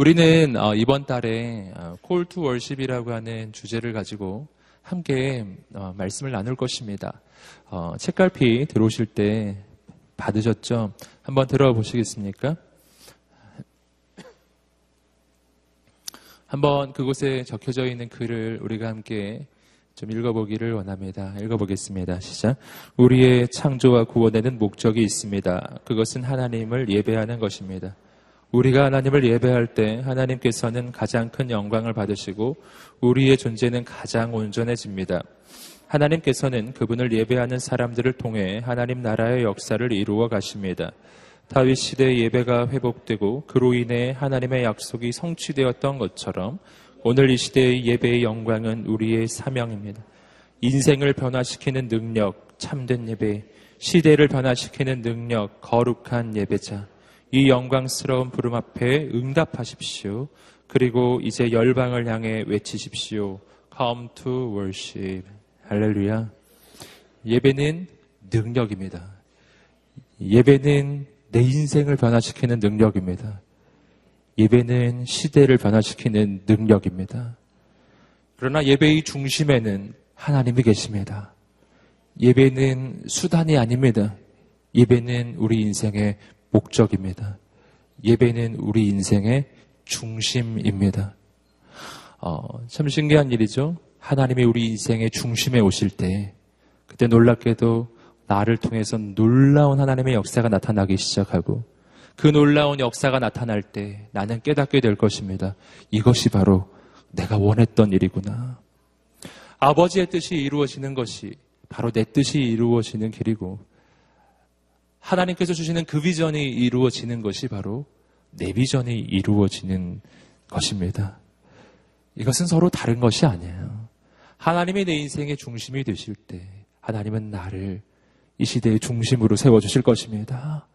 우리는 어, 이번 달에 Call to Worship이라고 하는 주제를 가지고 함께 어, 말씀을 나눌 것입니다. 어, 책갈피 들어오실 때 받으셨죠? 한번 들어보시겠습니까? 한번 그곳에 적혀져 있는 글을 우리가 함께 좀 읽어보기를 원합니다. 읽어보겠습니다. 시작. 우리의 창조와 구원에는 목적이 있습니다. 그것은 하나님을 예배하는 것입니다. 우리가 하나님을 예배할 때 하나님께서는 가장 큰 영광을 받으시고 우리의 존재는 가장 온전해집니다. 하나님께서는 그분을 예배하는 사람들을 통해 하나님 나라의 역사를 이루어 가십니다. 다윗 시대의 예배가 회복되고 그로 인해 하나님의 약속이 성취되었던 것처럼 오늘 이 시대의 예배의 영광은 우리의 사명입니다. 인생을 변화시키는 능력, 참된 예배, 시대를 변화시키는 능력, 거룩한 예배자. 이 영광스러운 부름 앞에 응답하십시오. 그리고 이제 열방을 향해 외치십시오. Come to worship. 할렐루야. 예배는 능력입니다. 예배는 내 인생을 변화시키는 능력입니다. 예배는 시대를 변화시키는 능력입니다. 그러나 예배의 중심에는 하나님이 계십니다. 예배는 수단이 아닙니다. 예배는 우리 인생의 목적입니다. 예배는 우리 인생의 중심입니다. 어, 참 신기한 일이죠. 하나님이 우리 인생의 중심에 오실 때, 그때 놀랍게도 나를 통해서 놀라운 하나님의 역사가 나타나기 시작하고 그 놀라운 역사가 나타날 때 나는 깨닫게 될 것입니다. 이것이 바로 내가 원했던 일이구나. 아버지의 뜻이 이루어지는 것이 바로 내 뜻이 이루어지는 길이고 하나님께서 주시는 그 비전이 이루어지는 것이 바로 내 비전이 이루어지는 것입니다. 이것은 서로 다른 것이 아니에요. 하나님이 내 인생의 중심이 되실 때 하나님은 나를 이 시대의 중심으로 세워주실 것입니다.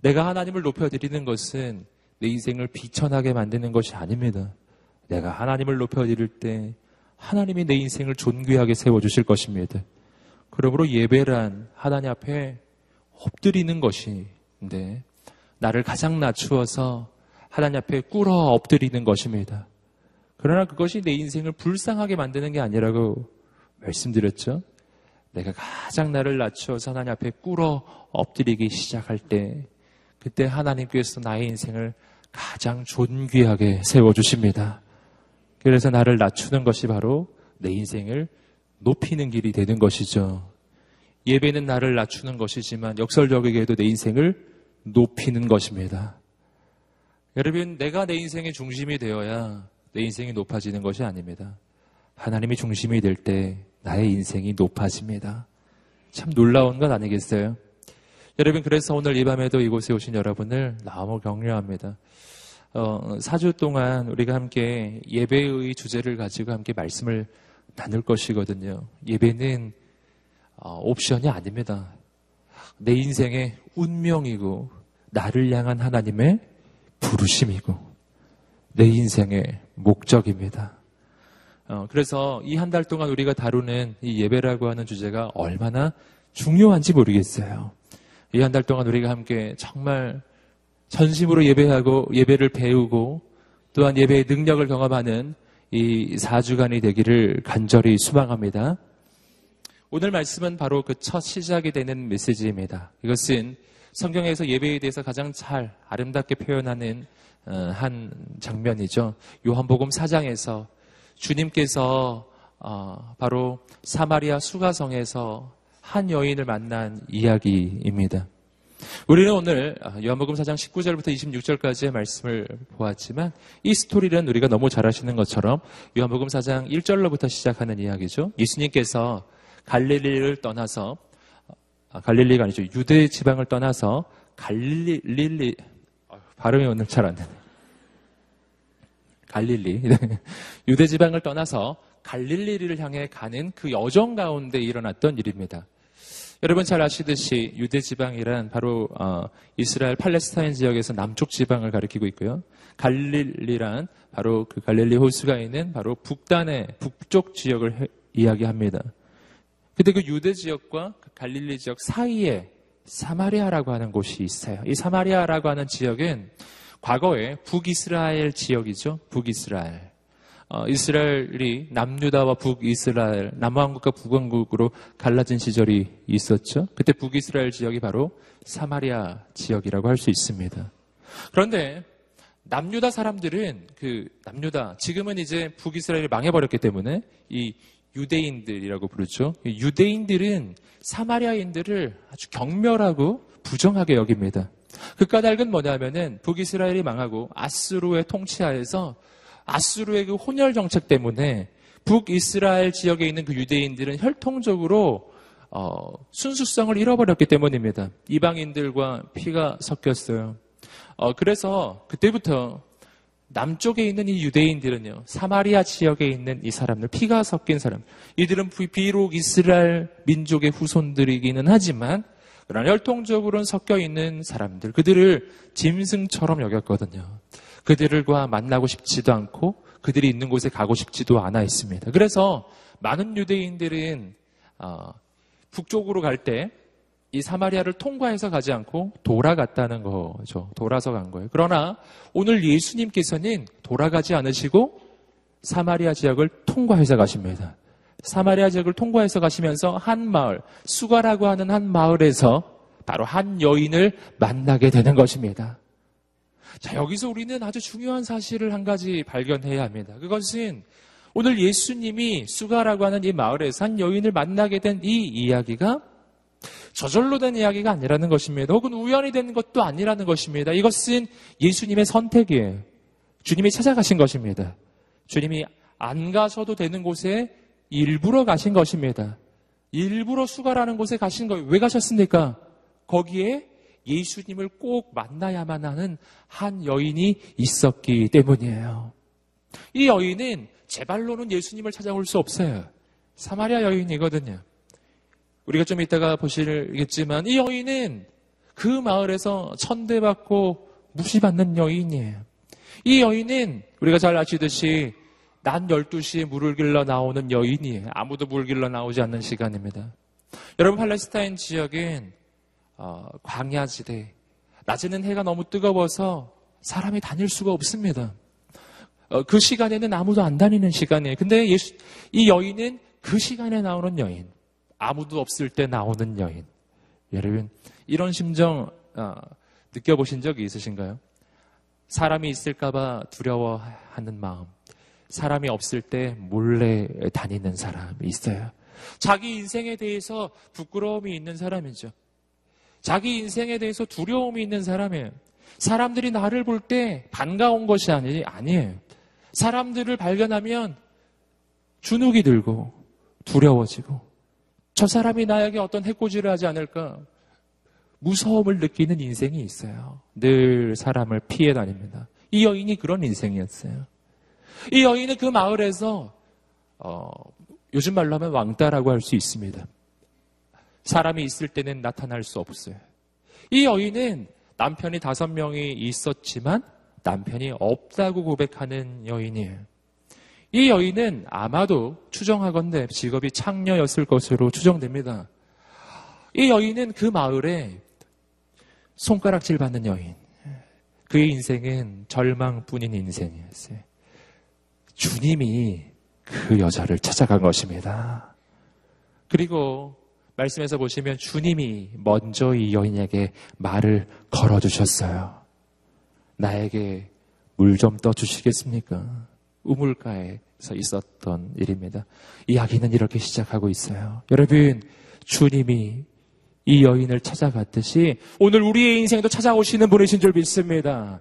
내가 하나님을 높여드리는 것은 내 인생을 비천하게 만드는 것이 아닙니다. 내가 하나님을 높여드릴 때 하나님이 내 인생을 존귀하게 세워주실 것입니다. 그러므로 예배란 하나님 앞에 엎드리는 것인데 나를 가장 낮추어서 하나님 앞에 꿇어 엎드리는 것입니다. 그러나 그것이 내 인생을 불쌍하게 만드는 게 아니라고 말씀드렸죠. 내가 가장 나를 낮추어서 하나님 앞에 꿇어 엎드리기 시작할 때 그때 하나님께서 나의 인생을 가장 존귀하게 세워주십니다. 그래서 나를 낮추는 것이 바로 내 인생을 높이는 길이 되는 것이죠. 예배는 나를 낮추는 것이지만 역설적이게도 내 인생을 높이는 것입니다. 여러분, 내가 내 인생의 중심이 되어야 내 인생이 높아지는 것이 아닙니다. 하나님이 중심이 될 때 나의 인생이 높아집니다. 참 놀라운 것 아니겠어요? 여러분, 그래서 오늘 이 밤에도 이곳에 오신 여러분을 너무 격려합니다. 어, 4주 동안 우리가 함께 예배의 주제를 가지고 함께 말씀을 나눌 것이거든요. 예배는 어, 옵션이 아닙니다. 내 인생의 운명이고, 나를 향한 하나님의 부르심이고, 내 인생의 목적입니다. 어, 그래서 이 한 달 동안 우리가 다루는 이 예배라고 하는 주제가 얼마나 중요한지 모르겠어요. 이 한 달 동안 우리가 함께 정말 전심으로 예배하고 예배를 배우고 또한 예배의 능력을 경험하는 이 4주간이 되기를 간절히 수망합니다. 오늘 말씀은 바로 그 첫 시작이 되는 메시지입니다. 이것은 성경에서 예배에 대해서 가장 잘 아름답게 표현하는 어, 한 장면이죠. 요한복음 4장에서 주님께서 어, 바로 사마리아 수가성에서 한 여인을 만난 이야기입니다. 우리는 오늘 어, 요한복음 4장 19절부터 26절까지의 말씀을 보았지만 이 스토리는 우리가 너무 잘 아시는 것처럼 요한복음 4장 1절로부터 시작하는 이야기죠. 예수님께서 갈릴리를 떠나서 아, 갈릴리가 아니죠. 유대 지방을 떠나서 갈릴리 발음이 오늘 잘 안 되네. 갈릴리 유대 지방을 떠나서 갈릴리를 향해 가는 그 여정 가운데 일어났던 일입니다. 여러분 잘 아시듯이 유대 지방이란 바로 어, 이스라엘 팔레스타인 지역에서 남쪽 지방을 가리키고 있고요. 갈릴리란 바로 그 갈릴리 호수가 있는 바로 북단의 북쪽 지역을 해, 이야기합니다. 근데 그 유대 지역과 그 갈릴리 지역 사이에 사마리아라고 하는 곳이 있어요. 이 사마리아라고 하는 지역은 과거에 북이스라엘 지역이죠. 북이스라엘. 어, 이스라엘이 남유다와 북이스라엘, 남왕국과 북왕국으로 갈라진 시절이 있었죠. 그때 북이스라엘 지역이 바로 사마리아 지역이라고 할 수 있습니다. 그런데 남유다 사람들은 그 남유다 지금은 이제 북이스라엘이 망해버렸기 때문에 이 유대인들이라고 부르죠. 유대인들은 사마리아인들을 아주 경멸하고 부정하게 여깁니다. 그 까닭은 뭐냐면은 북이스라엘이 망하고 아스루의 통치하에서 아스루의 그 혼혈 정책 때문에 북이스라엘 지역에 있는 그 유대인들은 혈통적으로 어, 순수성을 잃어버렸기 때문입니다. 이방인들과 피가 섞였어요. 어, 그래서 그때부터 남쪽에 있는 이 유대인들은요, 사마리아 지역에 있는 이 사람들, 피가 섞인 사람, 이들은 비록 이스라엘 민족의 후손들이기는 하지만, 그러나 혈통적으로는 섞여 있는 사람들, 그들을 짐승처럼 여겼거든요. 그들과 만나고 싶지도 않고, 그들이 있는 곳에 가고 싶지도 않아 있습니다. 그래서 많은 유대인들은, 어, 북쪽으로 갈 때 이 사마리아를 통과해서 가지 않고 돌아갔다는 거죠. 돌아서 간 거예요. 그러나 오늘 예수님께서는 돌아가지 않으시고 사마리아 지역을 통과해서 가십니다. 사마리아 지역을 통과해서 가시면서 한 마을, 수가라고 하는 한 마을에서 바로 한 여인을 만나게 되는 것입니다. 자, 여기서 우리는 아주 중요한 사실을 한 가지 발견해야 합니다. 그것은 오늘 예수님이 수가라고 하는 이 마을에서 한 여인을 만나게 된 이 이야기가 저절로 된 이야기가 아니라는 것입니다. 혹은 우연히 된 것도 아니라는 것입니다. 이것은 예수님의 선택이에요. 주님이 찾아가신 것입니다. 주님이 안 가셔도 되는 곳에 일부러 가신 것입니다. 일부러 수가라는 곳에 가신 거예요. 왜 가셨습니까? 거기에 예수님을 꼭 만나야만 하는 한 여인이 있었기 때문이에요. 이 여인은 제 발로는 예수님을 찾아올 수 없어요. 사마리아 여인이거든요. 우리가 좀 이따가 보시겠지만 이 여인은 그 마을에서 천대받고 무시받는 여인이에요. 이 여인은 우리가 잘 아시듯이 낮 12시에 물을 길러 나오는 여인이에요. 아무도 물 길러 나오지 않는 시간입니다. 여러분 팔레스타인 지역은 어, 광야지대. 낮에는 해가 너무 뜨거워서 사람이 다닐 수가 없습니다. 어, 그 시간에는 아무도 안 다니는 시간이에요. 근데 예수, 이 여인은 그 시간에 나오는 여인. 아무도 없을 때 나오는 여인. 여러분, 이런 심정 어, 느껴보신 적이 있으신가요? 사람이 있을까봐 두려워하는 마음. 사람이 없을 때 몰래 다니는 사람이 있어요. 자기 인생에 대해서 부끄러움이 있는 사람이죠. 자기 인생에 대해서 두려움이 있는 사람이에요. 사람들이 나를 볼 때 반가운 것이 아니, 아니에요. 사람들을 발견하면 주눅이 들고 두려워지고 저 사람이 나에게 어떤 해코지를 하지 않을까 무서움을 느끼는 인생이 있어요. 늘 사람을 피해 다닙니다. 이 여인이 그런 인생이었어요. 이 여인은 그 마을에서 어, 요즘 말로 하면 왕따라고 할 수 있습니다. 사람이 있을 때는 나타날 수 없어요. 이 여인은 남편이 다섯 명이 있었지만 남편이 없다고 고백하는 여인이에요. 이 여인은 아마도 추정하건대 직업이 창녀였을 것으로 추정됩니다. 이 여인은 그 마을에 손가락질 받는 여인. 그의 인생은 절망뿐인 인생이었어요. 주님이 그 여자를 찾아간 것입니다. 그리고 말씀에서 보시면 주님이 먼저 이 여인에게 말을 걸어주셨어요. 나에게 물 좀 떠주시겠습니까? 우물가에서 있었던 일입니다. 이야기는 이렇게 시작하고 있어요. 여러분, 주님이 이 여인을 찾아갔듯이 오늘 우리의 인생도 찾아오시는 분이신 줄 믿습니다.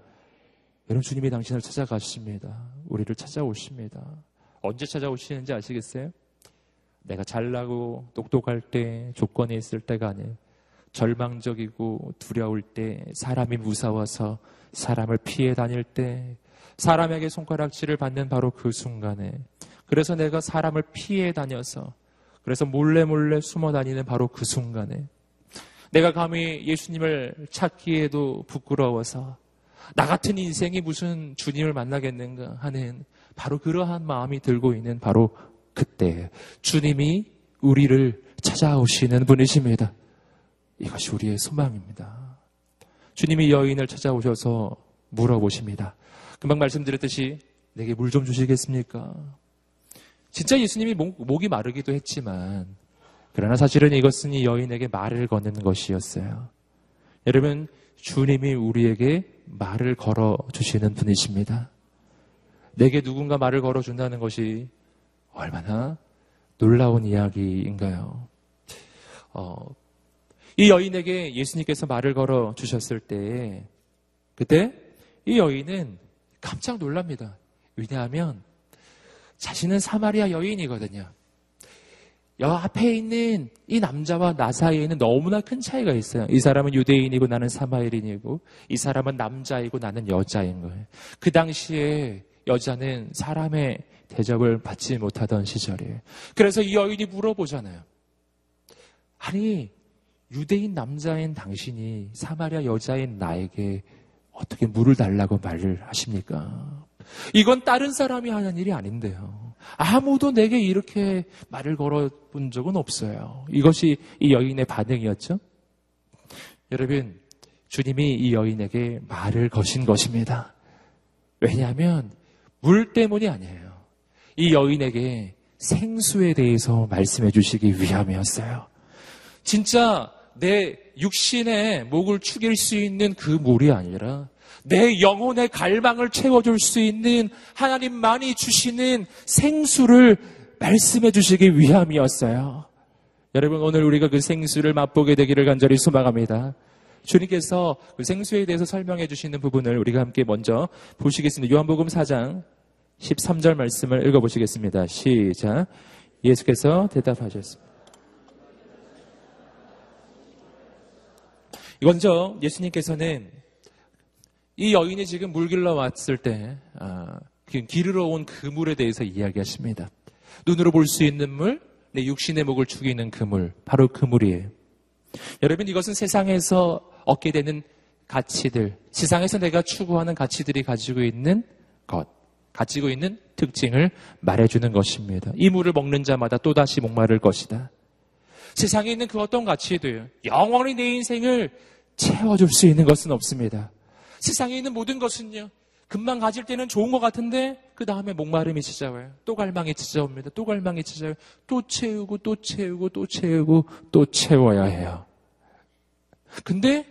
여러분, 주님이 당신을 찾아가십니다. 우리를 찾아오십니다. 언제 찾아오시는지 아시겠어요? 내가 잘나고 똑똑할 때, 조건이 있을 때가 아니에요. 절망적이고 두려울 때, 사람이 무서워서 사람을 피해 다닐 때, 사람에게 손가락질을 받는 바로 그 순간에 그래서 내가 사람을 피해 다녀서 그래서 몰래 몰래 숨어 다니는 바로 그 순간에 내가 감히 예수님을 찾기에도 부끄러워서 나 같은 인생이 무슨 주님을 만나겠는가 하는 바로 그러한 마음이 들고 있는 바로 그때 주님이 우리를 찾아오시는 분이십니다. 이것이 우리의 소망입니다. 주님이 여인을 찾아오셔서 물어보십니다. 금방 말씀드렸듯이 내게 물 좀 주시겠습니까? 진짜 예수님이 목, 목이 마르기도 했지만 그러나 사실은 이것은 이 여인에게 말을 거는 것이었어요. 여러분 주님이 우리에게 말을 걸어 주시는 분이십니다. 내게 누군가 말을 걸어 준다는 것이 얼마나 놀라운 이야기인가요? 어, 이 여인에게 예수님께서 말을 걸어 주셨을 때, 그때 이 여인은 깜짝 놀랍니다. 왜냐하면 자신은 사마리아 여인이거든요. 여 앞에 있는 이 남자와 나 사이에는 너무나 큰 차이가 있어요. 이 사람은 유대인이고 나는 사마리인이고 이 사람은 남자이고 나는 여자인 거예요. 그 당시에 여자는 사람의 대접을 받지 못하던 시절이에요. 그래서 이 여인이 물어보잖아요. 아니, 유대인 남자인 당신이 사마리아 여자인 나에게 어떻게 물을 달라고 말을 하십니까? 이건 다른 사람이 하는 일이 아닌데요. 아무도 내게 이렇게 말을 걸어 본 적은 없어요. 이것이 이 여인의 반응이었죠? 여러분, 주님이 이 여인에게 말을 거신 것입니다. 왜냐하면 물 때문이 아니에요. 이 여인에게 생수에 대해서 말씀해 주시기 위함이었어요. 진짜 내 육신의 목을 축일 수 있는 그 물이 아니라 내 영혼의 갈망을 채워줄 수 있는 하나님만이 주시는 생수를 말씀해 주시기 위함이었어요. 여러분, 오늘 우리가 그 생수를 맛보게 되기를 간절히 소망합니다. 주님께서 그 생수에 대해서 설명해 주시는 부분을 우리가 함께 먼저 보시겠습니다. 요한복음 4장 13절 말씀을 읽어보시겠습니다. 시작. 예수께서 대답하셨습니다. 먼저 예수님께서는 이 여인이 지금 물 길러 왔을 때 아, 그 기르러 온 그 물에 대해서 이야기하십니다. 눈으로 볼 수 있는 물, 내 육신의 목을 죽이는 그 물, 바로 그 물이에요. 여러분 이것은 세상에서 얻게 되는 가치들, 세상에서 내가 추구하는 가치들이 가지고 있는 것, 가지고 있는 특징을 말해주는 것입니다. 이 물을 먹는 자마다 또다시 목마를 것이다. 세상에 있는 그 어떤 가치도요. 영원히 내 인생을 채워줄 수 있는 것은 없습니다. 세상에 있는 모든 것은요. 금방 가질 때는 좋은 것 같은데 그 다음에 목마름이 찾아와요. 또 갈망이 찾아옵니다. 또 갈망이 찾아와요. 또 채우고 또 채우고 또 채우고 또 채워야 해요. 근데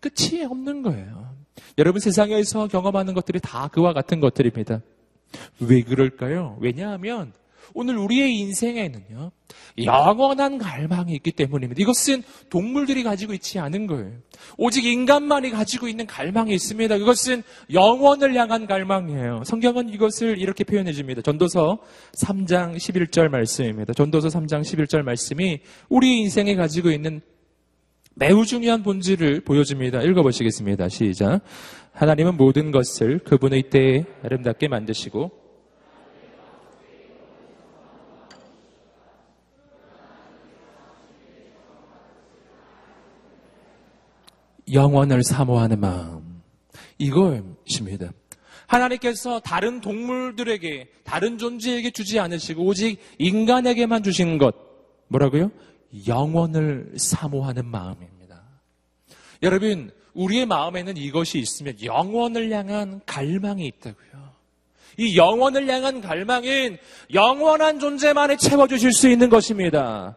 끝이 없는 거예요. 여러분 세상에서 경험하는 것들이 다 그와 같은 것들입니다. 왜 그럴까요? 왜냐하면 오늘 우리의 인생에는요, 영원한 갈망이 있기 때문입니다. 이것은 동물들이 가지고 있지 않은 거예요. 오직 인간만이 가지고 있는 갈망이 있습니다. 그것은 영원을 향한 갈망이에요. 성경은 이것을 이렇게 표현해 줍니다. 전도서 3장 11절 말씀입니다. 전도서 3장 11절 말씀이 우리 인생에 가지고 있는 매우 중요한 본질을 보여줍니다. 읽어보시겠습니다. 시작. 하나님은 모든 것을 그분의 때에 아름답게 만드시고 영원을 사모하는 마음. 이것입니다. 하나님께서 다른 동물들에게, 다른 존재에게 주지 않으시고 오직 인간에게만 주신 것. 뭐라고요? 영원을 사모하는 마음입니다. 여러분, 우리의 마음에는 이것이 있으면 영원을 향한 갈망이 있다고요. 이 영원을 향한 갈망은 영원한 존재만이 채워주실 수 있는 것입니다.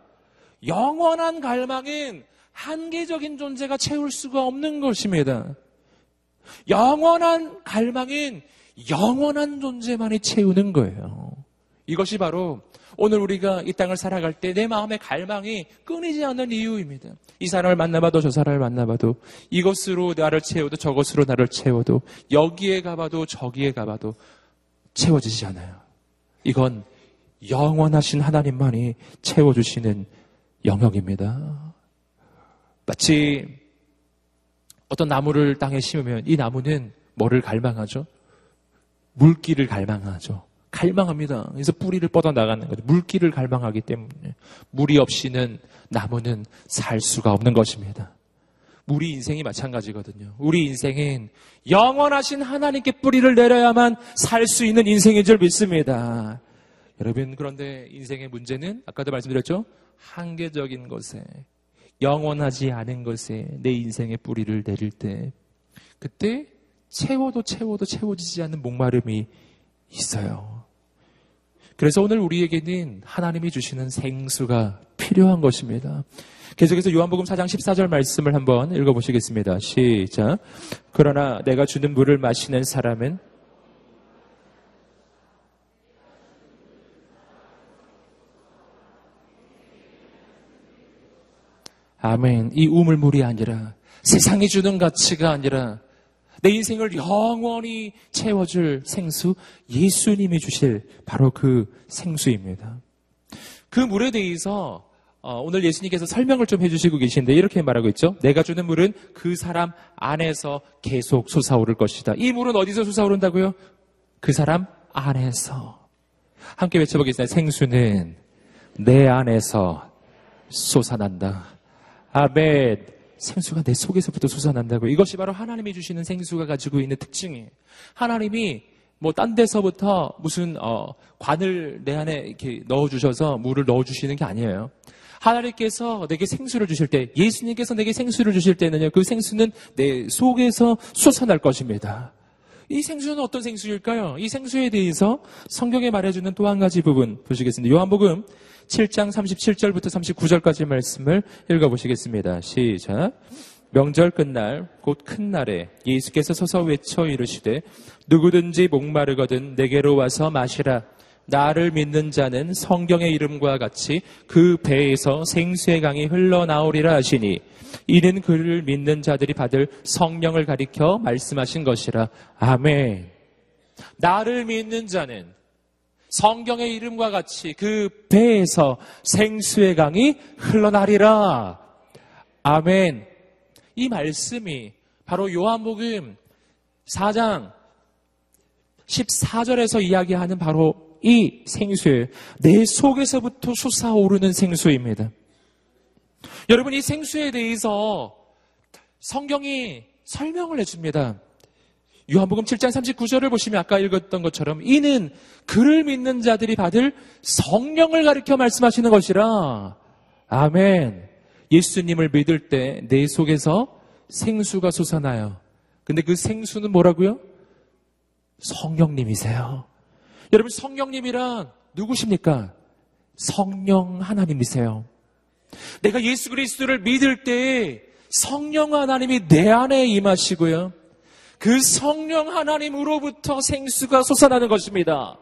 영원한 갈망은 한계적인 존재가 채울 수가 없는 것입니다. 영원한 갈망인 영원한 존재만이 채우는 거예요. 이것이 바로 오늘 우리가 이 땅을 살아갈 때 내 마음의 갈망이 끊이지 않는 이유입니다. 이 사람을 만나봐도 저 사람을 만나봐도 이것으로 나를 채워도 저것으로 나를 채워도 여기에 가봐도 저기에 가봐도 채워지지 않아요. 이건 영원하신 하나님만이 채워주시는 영역입니다. 마치 어떤 나무를 땅에 심으면 이 나무는 뭐를 갈망하죠? 물기를 갈망하죠. 갈망합니다. 그래서 뿌리를 뻗어 나가는 거죠. 물기를 갈망하기 때문에 물이 없이는 나무는 살 수가 없는 것입니다. 우리 인생이 마찬가지거든요. 우리 인생은 영원하신 하나님께 뿌리를 내려야만 살 수 있는 인생인 줄 믿습니다. 여러분, 그런데 인생의 문제는 아까도 말씀드렸죠? 한계적인 것에 영원하지 않은 것에 내 인생의 뿌리를 내릴 때 그때 채워도 채워도 채워지지 않는 목마름이 있어요. 그래서 오늘 우리에게는 하나님이 주시는 생수가 필요한 것입니다. 계속해서 요한복음 4장 14절 말씀을 한번 읽어보시겠습니다. 시작. 그러나 내가 주는 물을 마시는 사람은 아멘. 이 우물물이 아니라 세상이 주는 가치가 아니라 내 인생을 영원히 채워줄 생수 예수님이 주실 바로 그 생수입니다. 그 물에 대해서 어, 오늘 예수님께서 설명을 좀 해주시고 계신데 이렇게 말하고 있죠. 내가 주는 물은 그 사람 안에서 계속 솟아오를 것이다. 이 물은 어디서 솟아오른다고요? 그 사람 안에서. 함께 외쳐보겠습니다. 생수는 내 안에서 솟아난다. 아멘. 생수가 내 속에서부터 솟아난다고. 이것이 바로 하나님이 주시는 생수가 가지고 있는 특징이에요. 하나님이 뭐 딴 데서부터 무슨 어, 관을 내 안에 이렇게 넣어 주셔서 물을 넣어 주시는 게 아니에요. 하나님께서 내게 생수를 주실 때, 예수님께서 내게 생수를 주실 때는요, 그 생수는 내 속에서 솟아날 것입니다. 이 생수는 어떤 생수일까요? 이 생수에 대해서 성경에 말해주는 또 한 가지 부분 보시겠습니다. 요한복음 7장 37절부터 39절까지 말씀을 읽어보시겠습니다. 시작. 명절 끝날 곧 큰 날에 예수께서 서서 외쳐 이르시되 누구든지 목마르거든 내게로 와서 마시라. 나를 믿는 자는 성경의 이름과 같이 그 배에서 생수의 강이 흘러나오리라 하시니 이는 그를 믿는 자들이 받을 성령을 가리켜 말씀하신 것이라. 아멘. 나를 믿는 자는 성경의 이름과 같이 그 배에서 생수의 강이 흘러나리라. 아멘. 이 말씀이 바로 요한복음 4장 14절에서 이야기하는 바로 이 생수, 내 속에서부터 솟아오르는 생수입니다. 여러분, 이 생수에 대해서 성경이 설명을 해줍니다. 요한복음 7장 39절을 보시면 아까 읽었던 것처럼 이는 그를 믿는 자들이 받을 성령을 가리켜 말씀하시는 것이라. 아멘. 예수님을 믿을 때 내 속에서 생수가 솟아나요. 근데 그 생수는 뭐라고요? 성령님이세요. 여러분 성령님이란 누구십니까? 성령 하나님이세요. 내가 예수 그리스도를 믿을 때 성령 하나님이 내 안에 임하시고요. 그 성령 하나님으로부터 생수가 솟아나는 것입니다.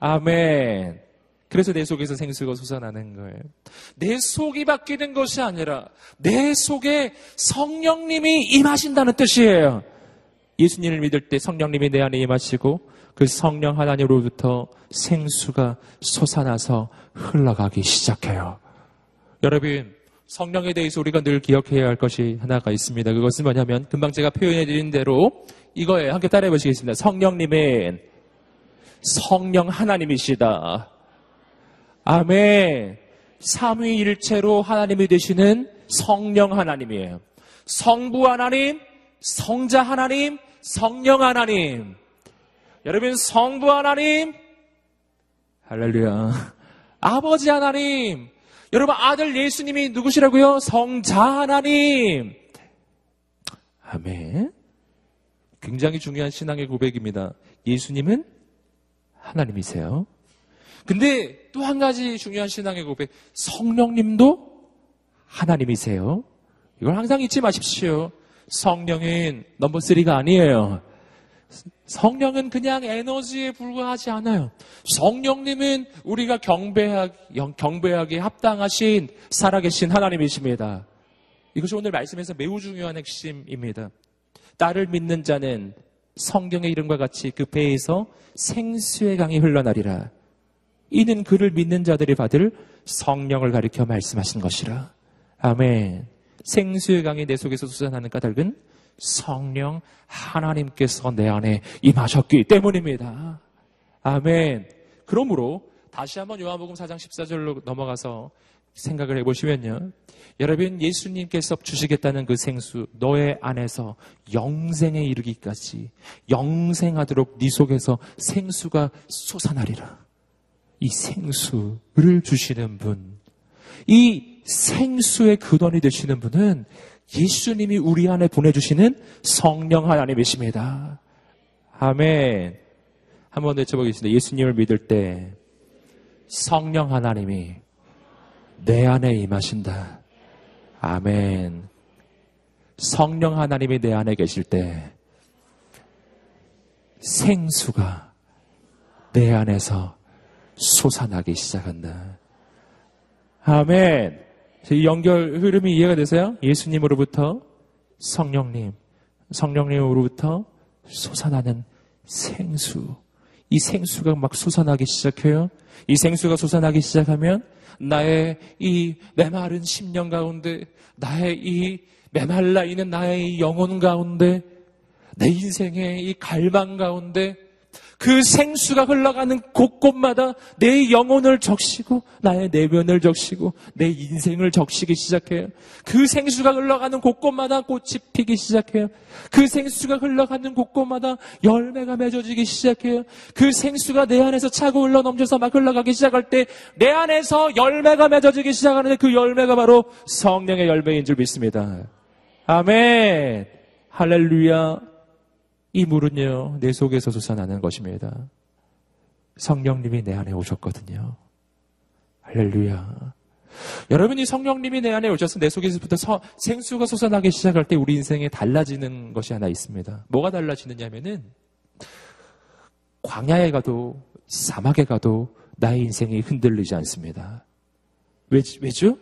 아멘. 그래서 내 속에서 생수가 솟아나는 거예요. 내 속이 바뀌는 것이 아니라 내 속에 성령님이 임하신다는 뜻이에요. 예수님을 믿을 때 성령님이 내 안에 임하시고 그 성령 하나님으로부터 생수가 솟아나서 흘러가기 시작해요. 여러분, 성령에 대해서 우리가 늘 기억해야 할 것이 하나가 있습니다. 그것은 뭐냐면 금방 제가 표현해 드린 대로 이거에 함께 따라해 보시겠습니다. 성령님은 성령 하나님이시다. 아멘. 삼위일체로 하나님이 되시는 성령 하나님이에요. 성부 하나님, 성자 하나님, 성령 하나님. 여러분 성부 하나님 할렐루야 아버지 하나님 여러분 아들 예수님이 누구시라고요? 성자 하나님. 아멘. 굉장히 중요한 신앙의 고백입니다. 예수님은 하나님이세요. 근데 또 한 가지 중요한 신앙의 고백. 성령님도 하나님이세요. 이걸 항상 잊지 마십시오. 성령은 넘버 3가 아니에요 성령은 그냥 에너지에 불과하지 않아요. 성령님은 우리가 경배하, 경배하기 합당하신 살아계신 하나님이십니다. 이것이 오늘 말씀에서 매우 중요한 핵심입니다. 나를 믿는 자는 성경의 이름과 같이 그 배에서 생수의 강이 흘러나리라. 이는 그를 믿는 자들이 받을 성령을 가리켜 말씀하신 것이라. 아멘. 생수의 강이 내 속에서 솟아나는 까닭은 성령 하나님께서 내 안에 임하셨기 때문입니다. 아멘. 그러므로 다시 한번 요한복음 4장 14절로 넘어가서 생각을 해보시면요. 여러분 예수님께서 주시겠다는 그 생수 너의 안에서 영생에 이르기까지 영생하도록 네 속에서 생수가 솟아나리라. 이 생수를 주시는 분, 이 생수의 근원이 되시는 분은 예수님이 우리 안에 보내주시는 성령 하나님이십니다. 아멘. 한번 외쳐보겠습니다. 예수님을 믿을 때 성령 하나님이 내 안에 임하신다. 아멘. 성령 하나님이 내 안에 계실 때 생수가 내 안에서 솟아나기 시작한다. 아멘. 이 연결 흐름이 이해가 되세요? 예수님으로부터 성령님, 성령님으로부터 솟아나는 생수. 이 생수가 막 솟아나기 시작해요. 이 생수가 솟아나기 시작하면 나의 이 메마른 심령 가운데, 나의 이 메말라 있는 나의 영혼 가운데, 내 인생의 이 갈망 가운데, 그 생수가 흘러가는 곳곳마다 내 영혼을 적시고 나의 내면을 적시고 내 인생을 적시기 시작해요. 그 생수가 흘러가는 곳곳마다 꽃이 피기 시작해요. 그 생수가 흘러가는 곳곳마다 열매가 맺어지기 시작해요. 그 생수가 내 안에서 차고 흘러 넘쳐서 막 흘러가기 시작할 때 내 안에서 열매가 맺어지기 시작하는데 그 열매가 바로 성령의 열매인 줄 믿습니다. 아멘. 할렐루야. 이 물은요, 내 속에서 솟아나는 것입니다. 성령님이 내 안에 오셨거든요. 할렐루야. 여러분이 성령님이 내 안에 오셔서 내 속에서부터 서, 생수가 솟아나기 시작할 때 우리 인생에 달라지는 것이 하나 있습니다. 뭐가 달라지느냐면은 광야에 가도 사막에 가도 나의 인생이 흔들리지 않습니다. 왜, 왜죠?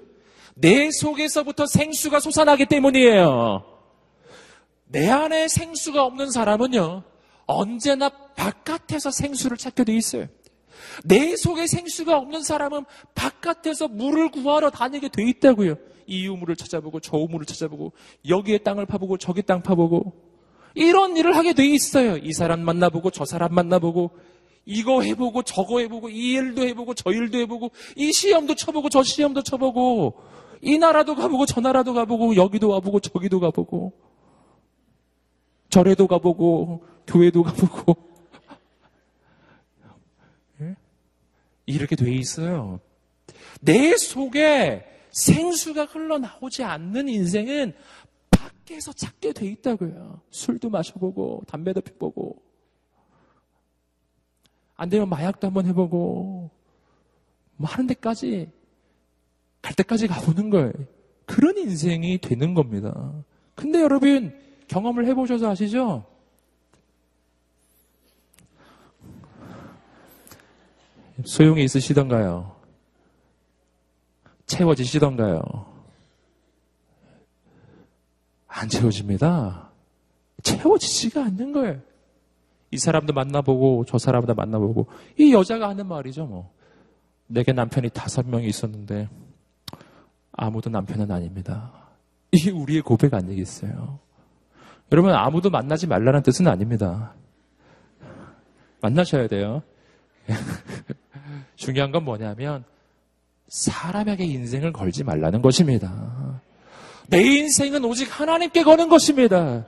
내 속에서부터 생수가 솟아나기 때문이에요. 내 안에 생수가 없는 사람은요, 언제나 바깥에서 생수를 찾게 돼 있어요. 내 속에 생수가 없는 사람은 바깥에서 물을 구하러 다니게 돼 있다고요. 이 우물을 찾아보고 저 우물을 찾아보고 여기에 땅을 파보고 저기 땅 파보고 이런 일을 하게 돼 있어요. 이 사람 만나보고 저 사람 만나보고 이거 해보고 저거 해보고 이 일도 해보고 저 일도 해보고 이 시험도 쳐보고 저 시험도 쳐보고 이 나라도 가보고 저 나라도 가보고 여기도 와보고 저기도 가보고 절에도 가보고 교회도 가보고 예? 이렇게 돼 있어요. 내 속에 생수가 흘러나오지 않는 인생은 밖에서 찾게 돼 있다고요. 술도 마셔보고 담배도 피보고 안 되면 마약도 한번 해보고 뭐 하는 데까지 갈 때까지 가보는 거예요. 그런 인생이 되는 겁니다. 근데 여러분 경험을 해보셔서 아시죠? 소용이 있으시던가요? 채워지시던가요? 안 채워집니다. 채워지지가 않는 거예요. 이 사람도 만나보고 저 사람도 만나보고 이 여자가 하는 말이죠 뭐. 내게 남편이 다섯 명이 있었는데 아무도 남편은 아닙니다. 이게 우리의 고백 아니겠어요? 여러분 아무도 만나지 말라는 뜻은 아닙니다. 만나셔야 돼요. 중요한 건 뭐냐면 사람에게 인생을 걸지 말라는 것입니다. 내 인생은 오직 하나님께 거는 것입니다.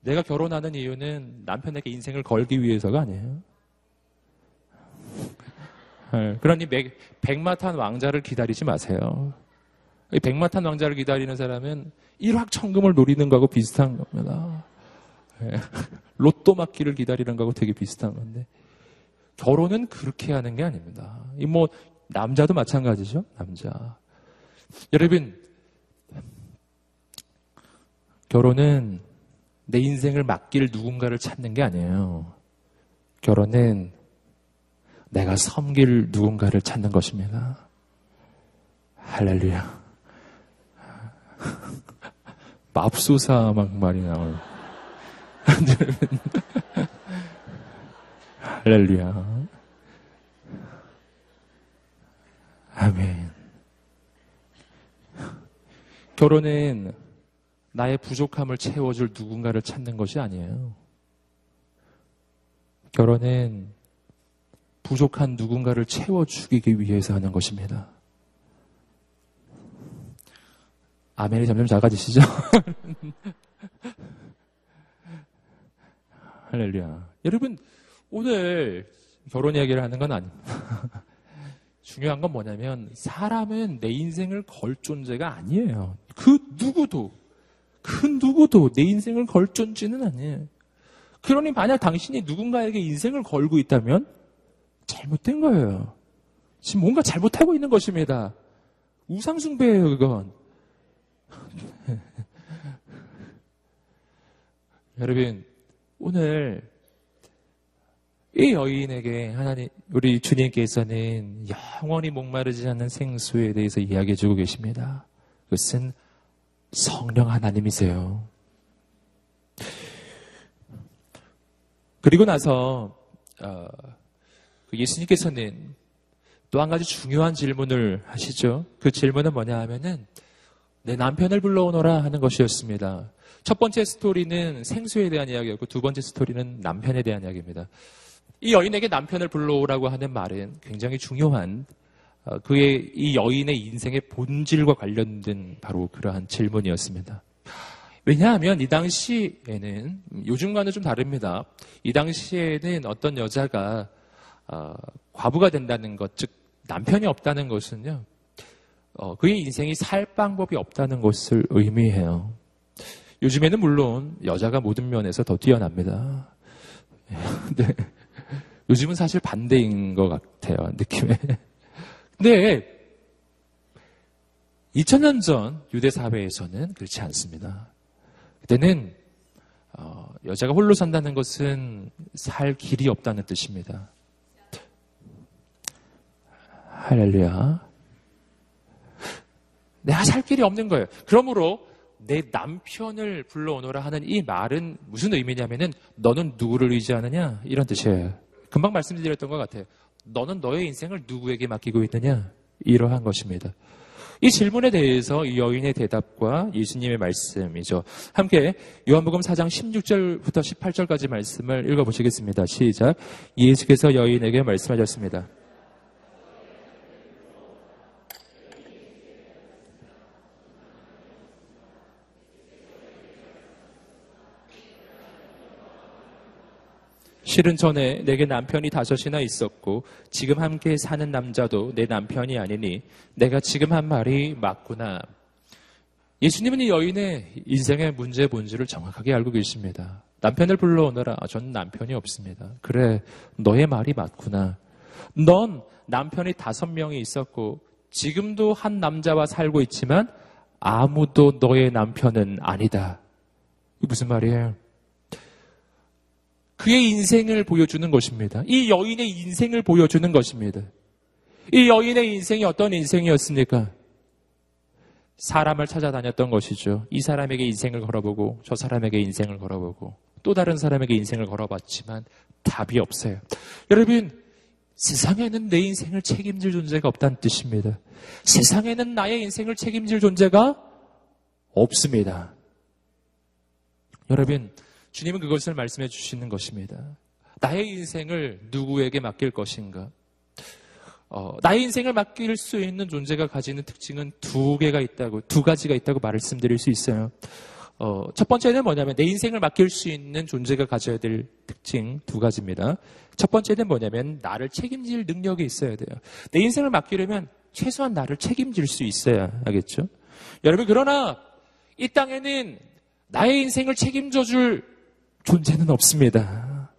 내가 결혼하는 이유는 남편에게 인생을 걸기 위해서가 아니에요. 네, 그러니 백마탄 왕자를 기다리지 마세요. 백마탄 왕자를 기다리는 사람은 일확천금을 노리는 거하고 비슷한 겁니다. 예. 로또 맞기를 기다리는 거하고 되게 비슷한 건데 결혼은 그렇게 하는 게 아닙니다. 이 뭐 남자도 마찬가지죠. 남자. 여러분 결혼은 내 인생을 맡길 누군가를 찾는 게 아니에요. 결혼은 내가 섬길 누군가를 찾는 것입니다. 할렐루야. 맙소사 막 말이 나와요. 할렐루야. 아멘. 결혼은 나의 부족함을 채워줄 누군가를 찾는 것이 아니에요. 결혼은 부족한 누군가를 채워주기 위해서 하는 것입니다. 아멘이 점점 작아지시죠? 할렐루야. 여러분, 오늘 결혼 이야기를 하는 건 아닙니다. 중요한 건 뭐냐면 사람은 내 인생을 걸 존재가 아니에요. 그 누구도 그 누구도 내 인생을 걸 존재는 아니에요. 그러니 만약 당신이 누군가에게 인생을 걸고 있다면 잘못된 거예요. 지금 뭔가 잘못하고 있는 것입니다. 우상숭배예요, 그건. 여러분, 오늘 이 여인에게 하나님, 우리 주님께서는 영원히 목마르지 않는 생수에 대해서 이야기해 주고 계십니다. 그것은 성령 하나님이세요. 그리고 나서 어, 그 예수님께서는 또 한 가지 중요한 질문을 하시죠. 그 질문은 뭐냐 하면은 내 남편을 불러오너라 하는 것이었습니다. 첫 번째 스토리는 생수에 대한 이야기였고 두 번째 스토리는 남편에 대한 이야기입니다. 이 여인에게 남편을 불러오라고 하는 말은 굉장히 중요한 어, 그의 이 여인의 인생의 본질과 관련된 바로 그러한 질문이었습니다. 왜냐하면 이 당시에는 요즘과는 좀 다릅니다. 이 당시에는 어떤 여자가 어, 과부가 된다는 것, 즉 남편이 없다는 것은요, 어, 그의 인생이 살 방법이 없다는 것을 의미해요. 요즘에는 물론 여자가 모든 면에서 더 뛰어납니다. 근데 요즘은 사실 반대인 것 같아요, 느낌에. 근데 2000년 전 유대 사회에서는 그렇지 않습니다. 그때는 어, 여자가 홀로 산다는 것은 살 길이 없다는 뜻입니다. 할렐루야. 내가 살 길이 없는 거예요. 그러므로 내 남편을 불러오너라 하는 이 말은 무슨 의미냐면은 너는 누구를 의지하느냐 이런 뜻이에요. 금방 말씀드렸던 것 같아요. 너는 너의 인생을 누구에게 맡기고 있느냐 이러한 것입니다. 이 질문에 대해서 이 여인의 대답과 예수님의 말씀이죠. 함께 요한복음 4장 16절부터 18절까지 말씀을 읽어보시겠습니다. 시작. 예수께서 여인에게 말씀하셨습니다. 실은 전에 내게 남편이 다섯이나 있었고 지금 함께 사는 남자도 내 남편이 아니니 내가 지금 한 말이 맞구나. 예수님은 이 여인의 인생의 문제 본질을 정확하게 알고 계십니다. 남편을 불러오너라. 아, 전 남편이 없습니다. 그래, 너의 말이 맞구나. 넌 남편이 다섯 명이 있었고 지금도 한 남자와 살고 있지만 아무도 너의 남편은 아니다. 이 무슨 말이에요? 그의 인생을 보여주는 것입니다. 이 여인의 인생을 보여주는 것입니다. 이 여인의 인생이 어떤 인생이었습니까? 사람을 찾아다녔던 것이죠. 이 사람에게 인생을 걸어보고 저 사람에게 인생을 걸어보고 또 다른 사람에게 인생을 걸어봤지만 답이 없어요. 여러분, 세상에는 내 인생을 책임질 존재가 없다는 뜻입니다. 세상에는 나의 인생을 책임질 존재가 없습니다. 여러분, 주님은 그것을 말씀해 주시는 것입니다. 나의 인생을 누구에게 맡길 것인가? 어, 나의 인생을 맡길 수 있는 존재가 가지는 특징은 두 개가 있다고, 두 가지가 있다고 말씀드릴 수 있어요. 어, 첫 번째는 뭐냐면 내 인생을 맡길 수 있는 존재가 가져야 될 특징 두 가지입니다. 첫 번째는 뭐냐면 나를 책임질 능력이 있어야 돼요. 내 인생을 맡기려면 최소한 나를 책임질 수 있어야 하겠죠. 여러분 그러나 이 땅에는 나의 인생을 책임져 줄 존재는 없습니다.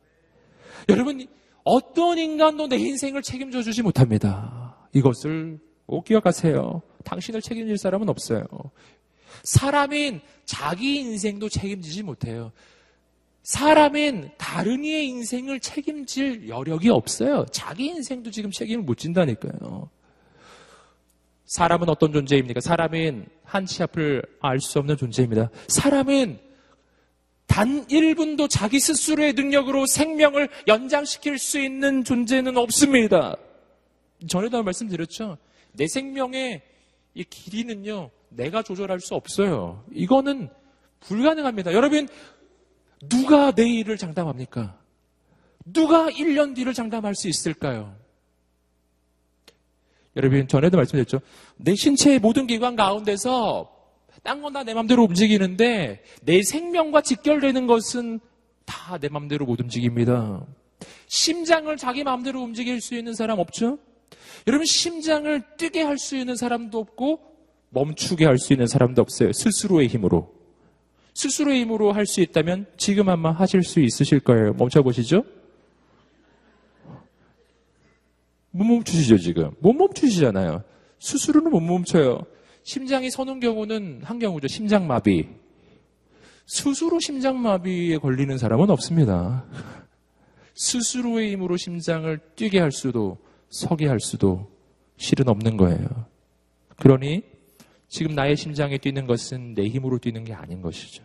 여러분, 어떤 인간도 내 인생을 책임져 주지 못합니다. 이것을 꼭 기억하세요. 당신을 책임질 사람은 없어요. 사람인 자기 인생도 책임지지 못해요. 사람인 다른 이의 인생을 책임질 여력이 없어요. 자기 인생도 지금 책임을 못 진다니까요. 사람은 어떤 존재입니까? 사람은 한치 앞을 알 수 없는 존재입니다. 사람은 단 1분도 자기 스스로의 능력으로 생명을 연장시킬 수 있는 존재는 없습니다. 전에도 말씀드렸죠. 내 생명의 이 길이는요, 내가 조절할 수 없어요. 이거는 불가능합니다. 여러분, 누가 내일을 장담합니까? 누가 1년 뒤를 장담할 수 있을까요? 여러분, 전에도 말씀드렸죠. 내 신체의 모든 기관 가운데서 딴 건 다 내 맘대로 움직이는데 내 생명과 직결되는 것은 다 내 맘대로 못 움직입니다. 심장을 자기 맘대로 움직일 수 있는 사람 없죠? 여러분 심장을 뛰게 할 수 있는 사람도 없고 멈추게 할 수 있는 사람도 없어요. 스스로의 힘으로. 스스로의 힘으로 할 수 있다면 지금 아마 하실 수 있으실 거예요. 멈춰보시죠. 못 멈추시죠, 지금. 못 멈추시잖아요. 스스로는 못 멈춰요. 심장이 서는 경우는 한 경우죠. 심장마비. 스스로 심장마비에 걸리는 사람은 없습니다. 스스로의 힘으로 심장을 뛰게 할 수도 서게 할 수도 실은 없는 거예요. 그러니 지금 나의 심장이 뛰는 것은 내 힘으로 뛰는 게 아닌 것이죠.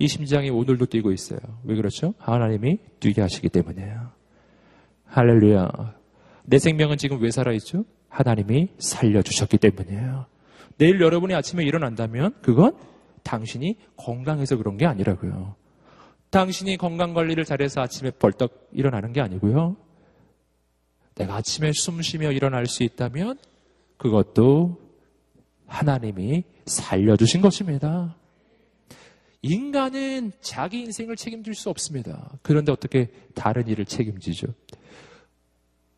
이 심장이 오늘도 뛰고 있어요. 왜 그렇죠? 하나님이 뛰게 하시기 때문이에요. 할렐루야. 내 생명은 지금 왜 살아있죠? 하나님이 살려주셨기 때문이에요. 내일 여러분이 아침에 일어난다면 그건 당신이 건강해서 그런 게 아니라고요. 당신이 건강 관리를 잘해서 아침에 벌떡 일어나는 게 아니고요. 내가 아침에 숨 쉬며 일어날 수 있다면 그것도 하나님이 살려주신 것입니다. 인간은 자기 인생을 책임질 수 없습니다. 그런데 어떻게 다른 일을 책임지죠?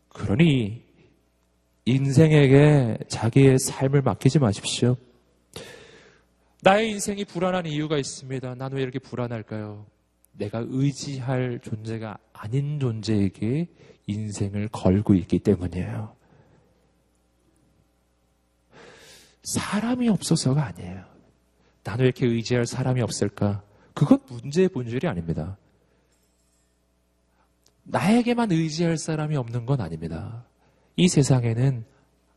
그러니 인생에게 자기의 삶을 맡기지 마십시오. 나의 인생이 불안한 이유가 있습니다. 나는 왜 이렇게 불안할까요? 내가 의지할 존재가 아닌 존재에게 인생을 걸고 있기 때문이에요. 사람이 없어서가 아니에요. 나는 왜 이렇게 의지할 사람이 없을까? 그건 문제의 본질이 아닙니다. 나에게만 의지할 사람이 없는 건 아닙니다. 이 세상에는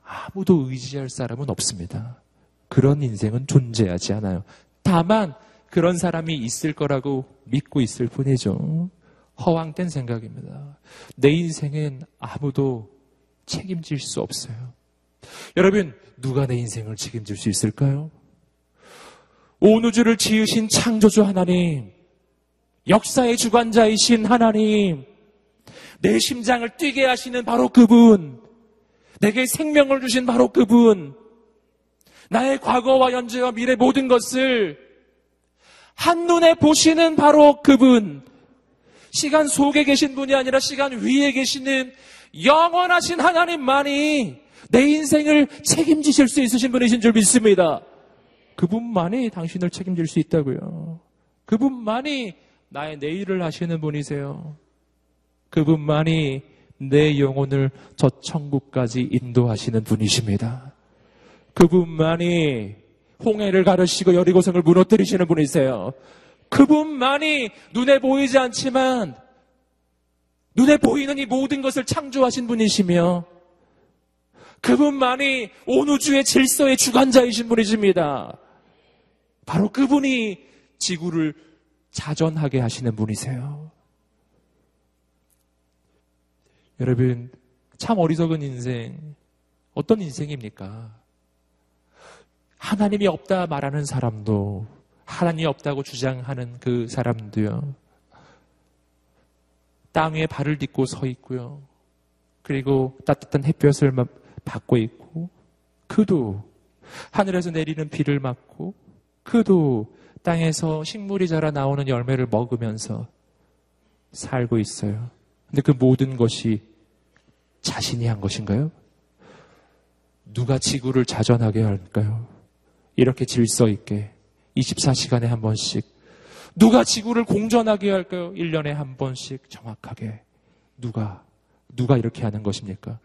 아무도 의지할 사람은 없습니다. 그런 인생은 존재하지 않아요. 다만 그런 사람이 있을 거라고 믿고 있을 뿐이죠. 허황된 생각입니다. 내 인생엔 아무도 책임질 수 없어요. 여러분, 누가 내 인생을 책임질 수 있을까요? 온 우주를 지으신 창조주 하나님, 역사의 주관자이신 하나님, 내 심장을 뛰게 하시는 바로 그분, 내게 생명을 주신 바로 그분, 나의 과거와 현재와 미래 모든 것을 한눈에 보시는 바로 그분, 시간 속에 계신 분이 아니라 시간 위에 계시는 영원하신 하나님만이 내 인생을 책임지실 수 있으신 분이신 줄 믿습니다. 그분만이 당신을 책임질 수 있다고요. 그분만이 나의 내일을 하시는 분이세요. 그분만이 내 영혼을 저 천국까지 인도하시는 분이십니다. 그분만이 홍해를 가르시고 여리고성을 무너뜨리시는 분이세요. 그분만이 눈에 보이지 않지만 눈에 보이는 이 모든 것을 창조하신 분이시며 그분만이 온 우주의 질서의 주관자이신 분이십니다. 바로 그분이 지구를 자전하게 하시는 분이세요. 여러분, 참 어리석은 인생, 어떤 인생입니까? 하나님이 없다 말하는 사람도, 하나님이 없다고 주장하는 그 사람도요, 땅 위에 발을 딛고 서 있고요. 그리고 따뜻한 햇볕을 받고 있고, 그도 하늘에서 내리는 비를 맞고, 그도 땅에서 식물이 자라 나오는 열매를 먹으면서 살고 있어요. 근데 그 모든 것이 자신이 한 것인가요? 누가 지구를 자전하게 할까요? 이렇게 질서 있게 24시간에 한 번씩 누가 지구를 공전하게 할까요? 1년에 한 번씩 정확하게 누가 누가 이렇게 하는 것입니까?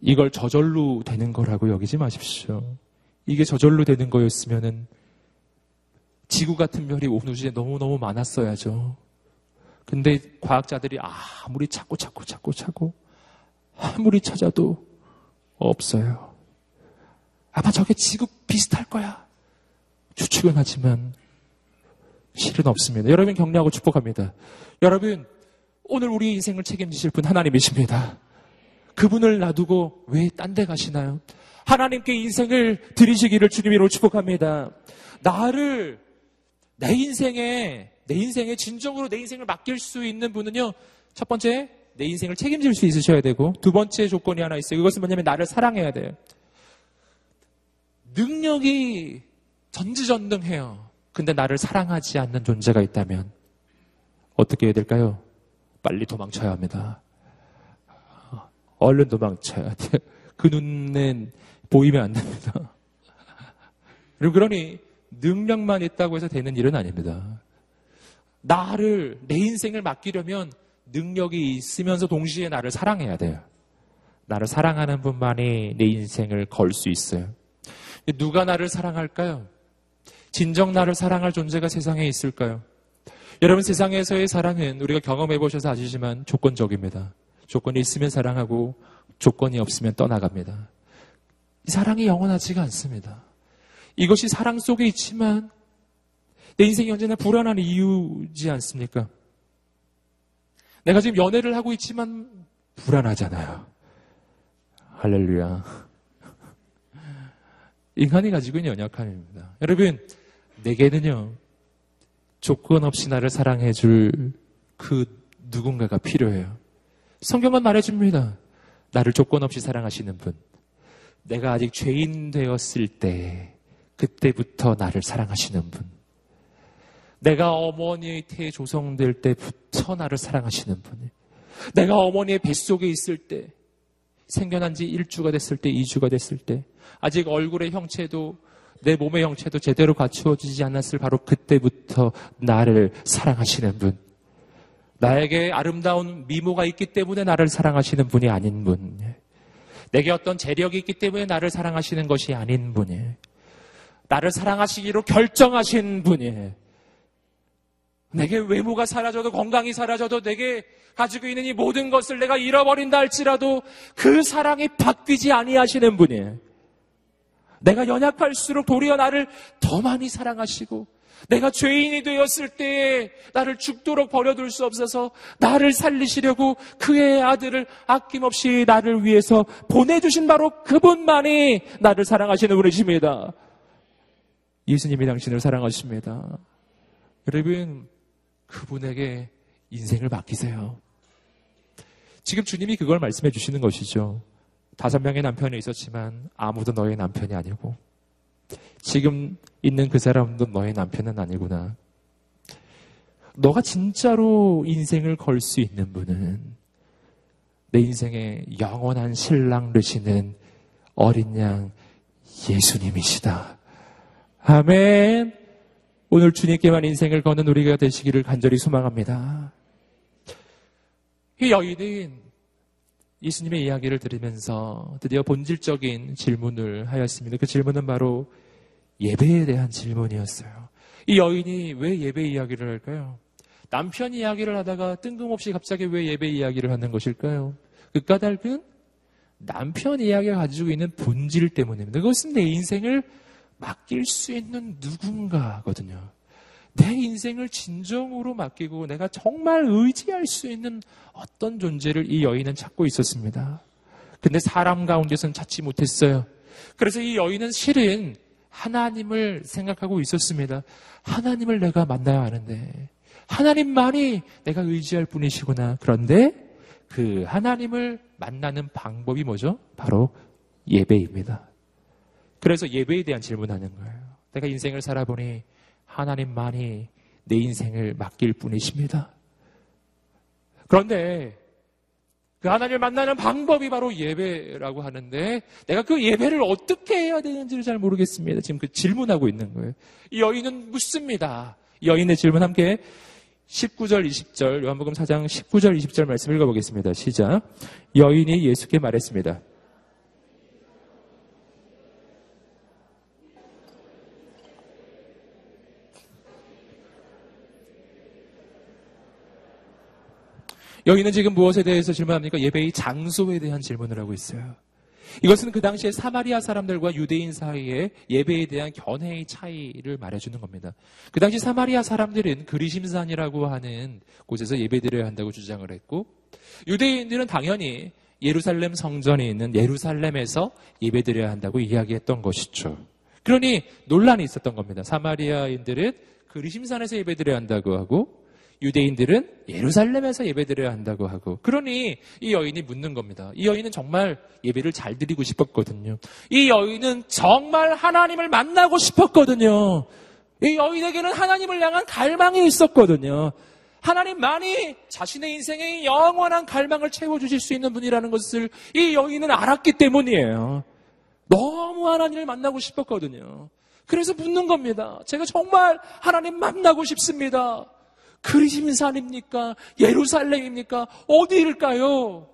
이걸 저절로 되는 거라고 여기지 마십시오. 이게 저절로 되는 거였으면은 지구 같은 별이 온 우주에 너무너무 많았어야죠. 근데 과학자들이 아무리 찾고 찾고 찾고 찾고 아무리 찾아도 없어요. 아마 저게 지구 비슷할 거야. 추측은 하지만 실은 없습니다. 여러분 격려하고 축복합니다. 여러분 오늘 우리 인생을 책임지실 분 하나님이십니다. 그분을 놔두고 왜 딴 데 가시나요? 하나님께 인생을 드리시기를 주님으로 축복합니다. 나를 내 인생에 내 인생에 진정으로 내 인생을 맡길 수 있는 분은요. 첫 번째 내 인생을 책임질 수 있으셔야 되고 두 번째 조건이 하나 있어요. 그것은 뭐냐면 나를 사랑해야 돼요. 능력이 전지전능해요. 근데 나를 사랑하지 않는 존재가 있다면 어떻게 해야 될까요? 빨리 도망쳐야 합니다. 얼른 도망쳐야 돼. 그 눈엔 보이면 안 됩니다. 그리고 그러니 능력만 있다고 해서 되는 일은 아닙니다. 나를, 내 인생을 맡기려면 능력이 있으면서 동시에 나를 사랑해야 돼요. 나를 사랑하는 분만이 내 인생을 걸 수 있어요. 누가 나를 사랑할까요? 진정 나를 사랑할 존재가 세상에 있을까요? 여러분 세상에서의 사랑은 우리가 경험해 보셔서 아시지만 조건적입니다. 조건이 있으면 사랑하고 조건이 없으면 떠나갑니다. 이 사랑이 영원하지가 않습니다. 이것이 사랑 속에 있지만 내 인생이 언제나 불안한 이유지 않습니까? 내가 지금 연애를 하고 있지만 불안하잖아요. 할렐루야. 인간이 가지고 있는 연약함입니다. 여러분, 내게는요, 조건 없이 나를 사랑해 줄 그 누군가가 필요해요. 성경은 말해줍니다. 나를 조건 없이 사랑하시는 분. 내가 아직 죄인 되었을 때, 그때부터 나를 사랑하시는 분. 내가 어머니의 태에 조성될 때부터 나를 사랑하시는 분. 내가 어머니의 뱃속에 있을 때, 생겨난 지 1주가 됐을 때, 2주가 됐을 때, 아직 얼굴의 형체도 내 몸의 형체도 제대로 갖추어지지 않았을 바로 그때부터 나를 사랑하시는 분. 나에게 아름다운 미모가 있기 때문에 나를 사랑하시는 분이 아닌 분. 내게 어떤 재력이 있기 때문에 나를 사랑하시는 것이 아닌 분이. 나를 사랑하시기로 결정하신 분이. 내게 외모가 사라져도 건강이 사라져도 내게 가지고 있는 이 모든 것을 내가 잃어버린다 할지라도 그 사랑이 바뀌지 아니하시는 분이. 내가 연약할수록 도리어 나를 더 많이 사랑하시고 내가 죄인이 되었을 때에 나를 죽도록 버려둘 수 없어서 나를 살리시려고 그의 아들을 아낌없이 나를 위해서 보내주신 바로 그분만이 나를 사랑하시는 분이십니다. 예수님이 당신을 사랑하십니다. 여러분, 그분에게 인생을 맡기세요. 지금 주님이 그걸 말씀해 주시는 것이죠. 다섯 명의 남편이 있었지만 아무도 너의 남편이 아니고 지금 있는 그 사람도 너의 남편은 아니구나. 너가 진짜로 인생을 걸 수 있는 분은 내 인생의 영원한 신랑 되시는 어린 양 예수님이시다. 아멘. 오늘 주님께만 인생을 거는 우리가 되시기를 간절히 소망합니다. 이 여인은 예수님의 이야기를 들으면서 드디어 본질적인 질문을 하였습니다. 그 질문은 바로 예배에 대한 질문이었어요. 이 여인이 왜 예배 이야기를 할까요? 남편 이야기를 하다가 뜬금없이 갑자기 왜 예배 이야기를 하는 것일까요? 그 까닭은 남편 이야기가 가지고 있는 본질 때문입니다. 그것은 내 인생을 맡길 수 있는 누군가거든요. 내 인생을 진정으로 맡기고 내가 정말 의지할 수 있는 어떤 존재를 이 여인은 찾고 있었습니다. 근데 사람 가운데서는 찾지 못했어요. 그래서 이 여인은 실은 하나님을 생각하고 있었습니다. 하나님을 내가 만나야 하는데, 하나님만이 내가 의지할 분이시구나. 그런데 그 하나님을 만나는 방법이 뭐죠? 바로 예배입니다. 그래서 예배에 대한 질문하는 거예요. 내가 인생을 살아보니 하나님만이 내 인생을 맡길 뿐이십니다. 그런데 그 하나님을 만나는 방법이 바로 예배라고 하는데 내가 그 예배를 어떻게 해야 되는지를 잘 모르겠습니다. 지금 그 질문하고 있는 거예요. 이 여인은 묻습니다. 이 여인의 질문 함께 19절, 20절, 요한복음 4장 19절, 20절 말씀 읽어보겠습니다. 시작. 여인이 예수께 말했습니다. 여기는 지금 무엇에 대해서 질문합니까? 예배의 장소에 대한 질문을 하고 있어요. 이것은 그 당시에 사마리아 사람들과 유대인 사이에 예배에 대한 견해의 차이를 말해주는 겁니다. 그 당시 사마리아 사람들은 그리심산이라고 하는 곳에서 예배드려야 한다고 주장을 했고, 유대인들은 당연히 예루살렘 성전이 있는 예루살렘에서 예배드려야 한다고 이야기했던 것이죠. 그러니 논란이 있었던 겁니다. 사마리아인들은 그리심산에서 예배드려야 한다고 하고, 유대인들은 예루살렘에서 예배드려야 한다고 하고 그러니 이 여인이 묻는 겁니다. 이 여인은 정말 예배를 잘 드리고 싶었거든요. 이 여인은 정말 하나님을 만나고 싶었거든요. 이 여인에게는 하나님을 향한 갈망이 있었거든요. 하나님만이 자신의 인생의 영원한 갈망을 채워주실 수 있는 분이라는 것을 이 여인은 알았기 때문이에요. 너무 하나님을 만나고 싶었거든요. 그래서 묻는 겁니다. 제가 정말 하나님 만나고 싶습니다. 그리심산입니까? 예루살렘입니까? 어디일까요?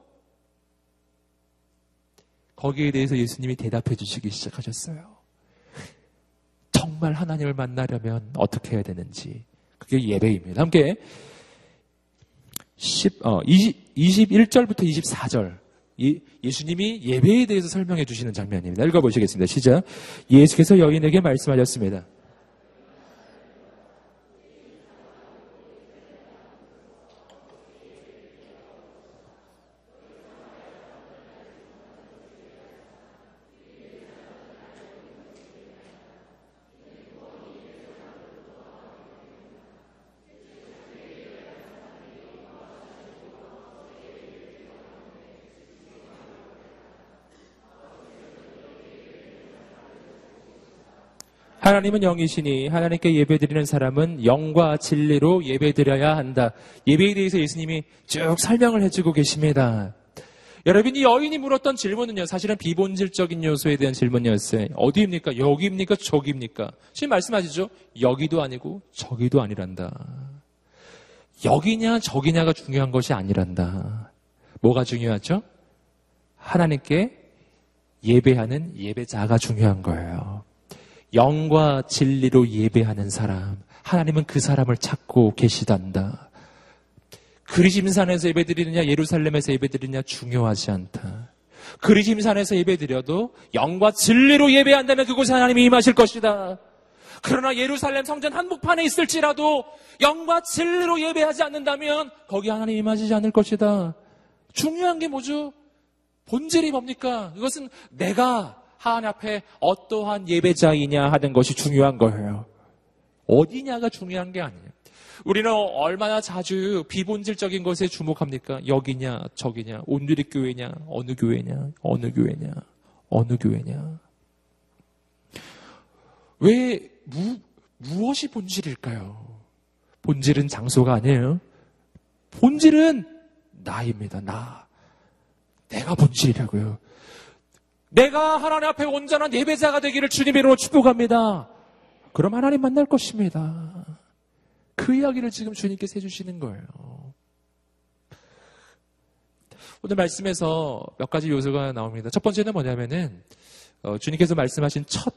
거기에 대해서 예수님이 대답해 주시기 시작하셨어요. 정말 하나님을 만나려면 어떻게 해야 되는지. 그게 예배입니다. 함께 10, 어, 20, 21절부터 24절. 이, 예수님이 예배에 대해서 설명해 주시는 장면입니다. 읽어보시겠습니다. 시작. 예수께서 여인에게 말씀하셨습니다. 하나님은 영이시니 하나님께 예배드리는 사람은 영과 진리로 예배드려야 한다. 예배에 대해서 예수님이 쭉 설명을 해주고 계십니다. 여러분 이 여인이 물었던 질문은요 사실은 비본질적인 요소에 대한 질문이었어요. 어디입니까? 여기입니까? 저기입니까? 지금 말씀하시죠? 여기도 아니고 저기도 아니란다. 여기냐 저기냐가 중요한 것이 아니란다. 뭐가 중요하죠? 하나님께 예배하는 예배자가 중요한 거예요. 영과 진리로 예배하는 사람, 하나님은 그 사람을 찾고 계시단다. 그리심산에서 예배드리느냐, 예루살렘에서 예배드리느냐 중요하지 않다. 그리심산에서 예배드려도 영과 진리로 예배한다면 그곳에 하나님이 임하실 것이다. 그러나 예루살렘 성전 한복판에 있을지라도 영과 진리로 예배하지 않는다면 거기 하나님 임하시지 않을 것이다. 중요한 게 뭐죠? 본질이 뭡니까? 이것은 내가 하나님 앞에 어떠한 예배자이냐 하는 것이 중요한 거예요. 어디냐가 중요한 게 아니에요. 우리는 얼마나 자주 비본질적인 것에 주목합니까? 여기냐, 저기냐, 온누리 교회냐, 어느 교회냐, 어느 교회냐, 어느 교회냐. 왜, 무, 무엇이 본질일까요? 본질은 장소가 아니에요. 본질은 나입니다, 나. 내가 본질이라고요. 내가 하나님 앞에 온전한 예배자가 되기를 주님으로 축복합니다. 그럼 하나님 만날 것입니다. 그 이야기를 지금 주님께서 해주시는 거예요. 오늘 말씀에서 몇 가지 요소가 나옵니다. 첫 번째는 뭐냐면은 어, 주님께서 말씀하신 첫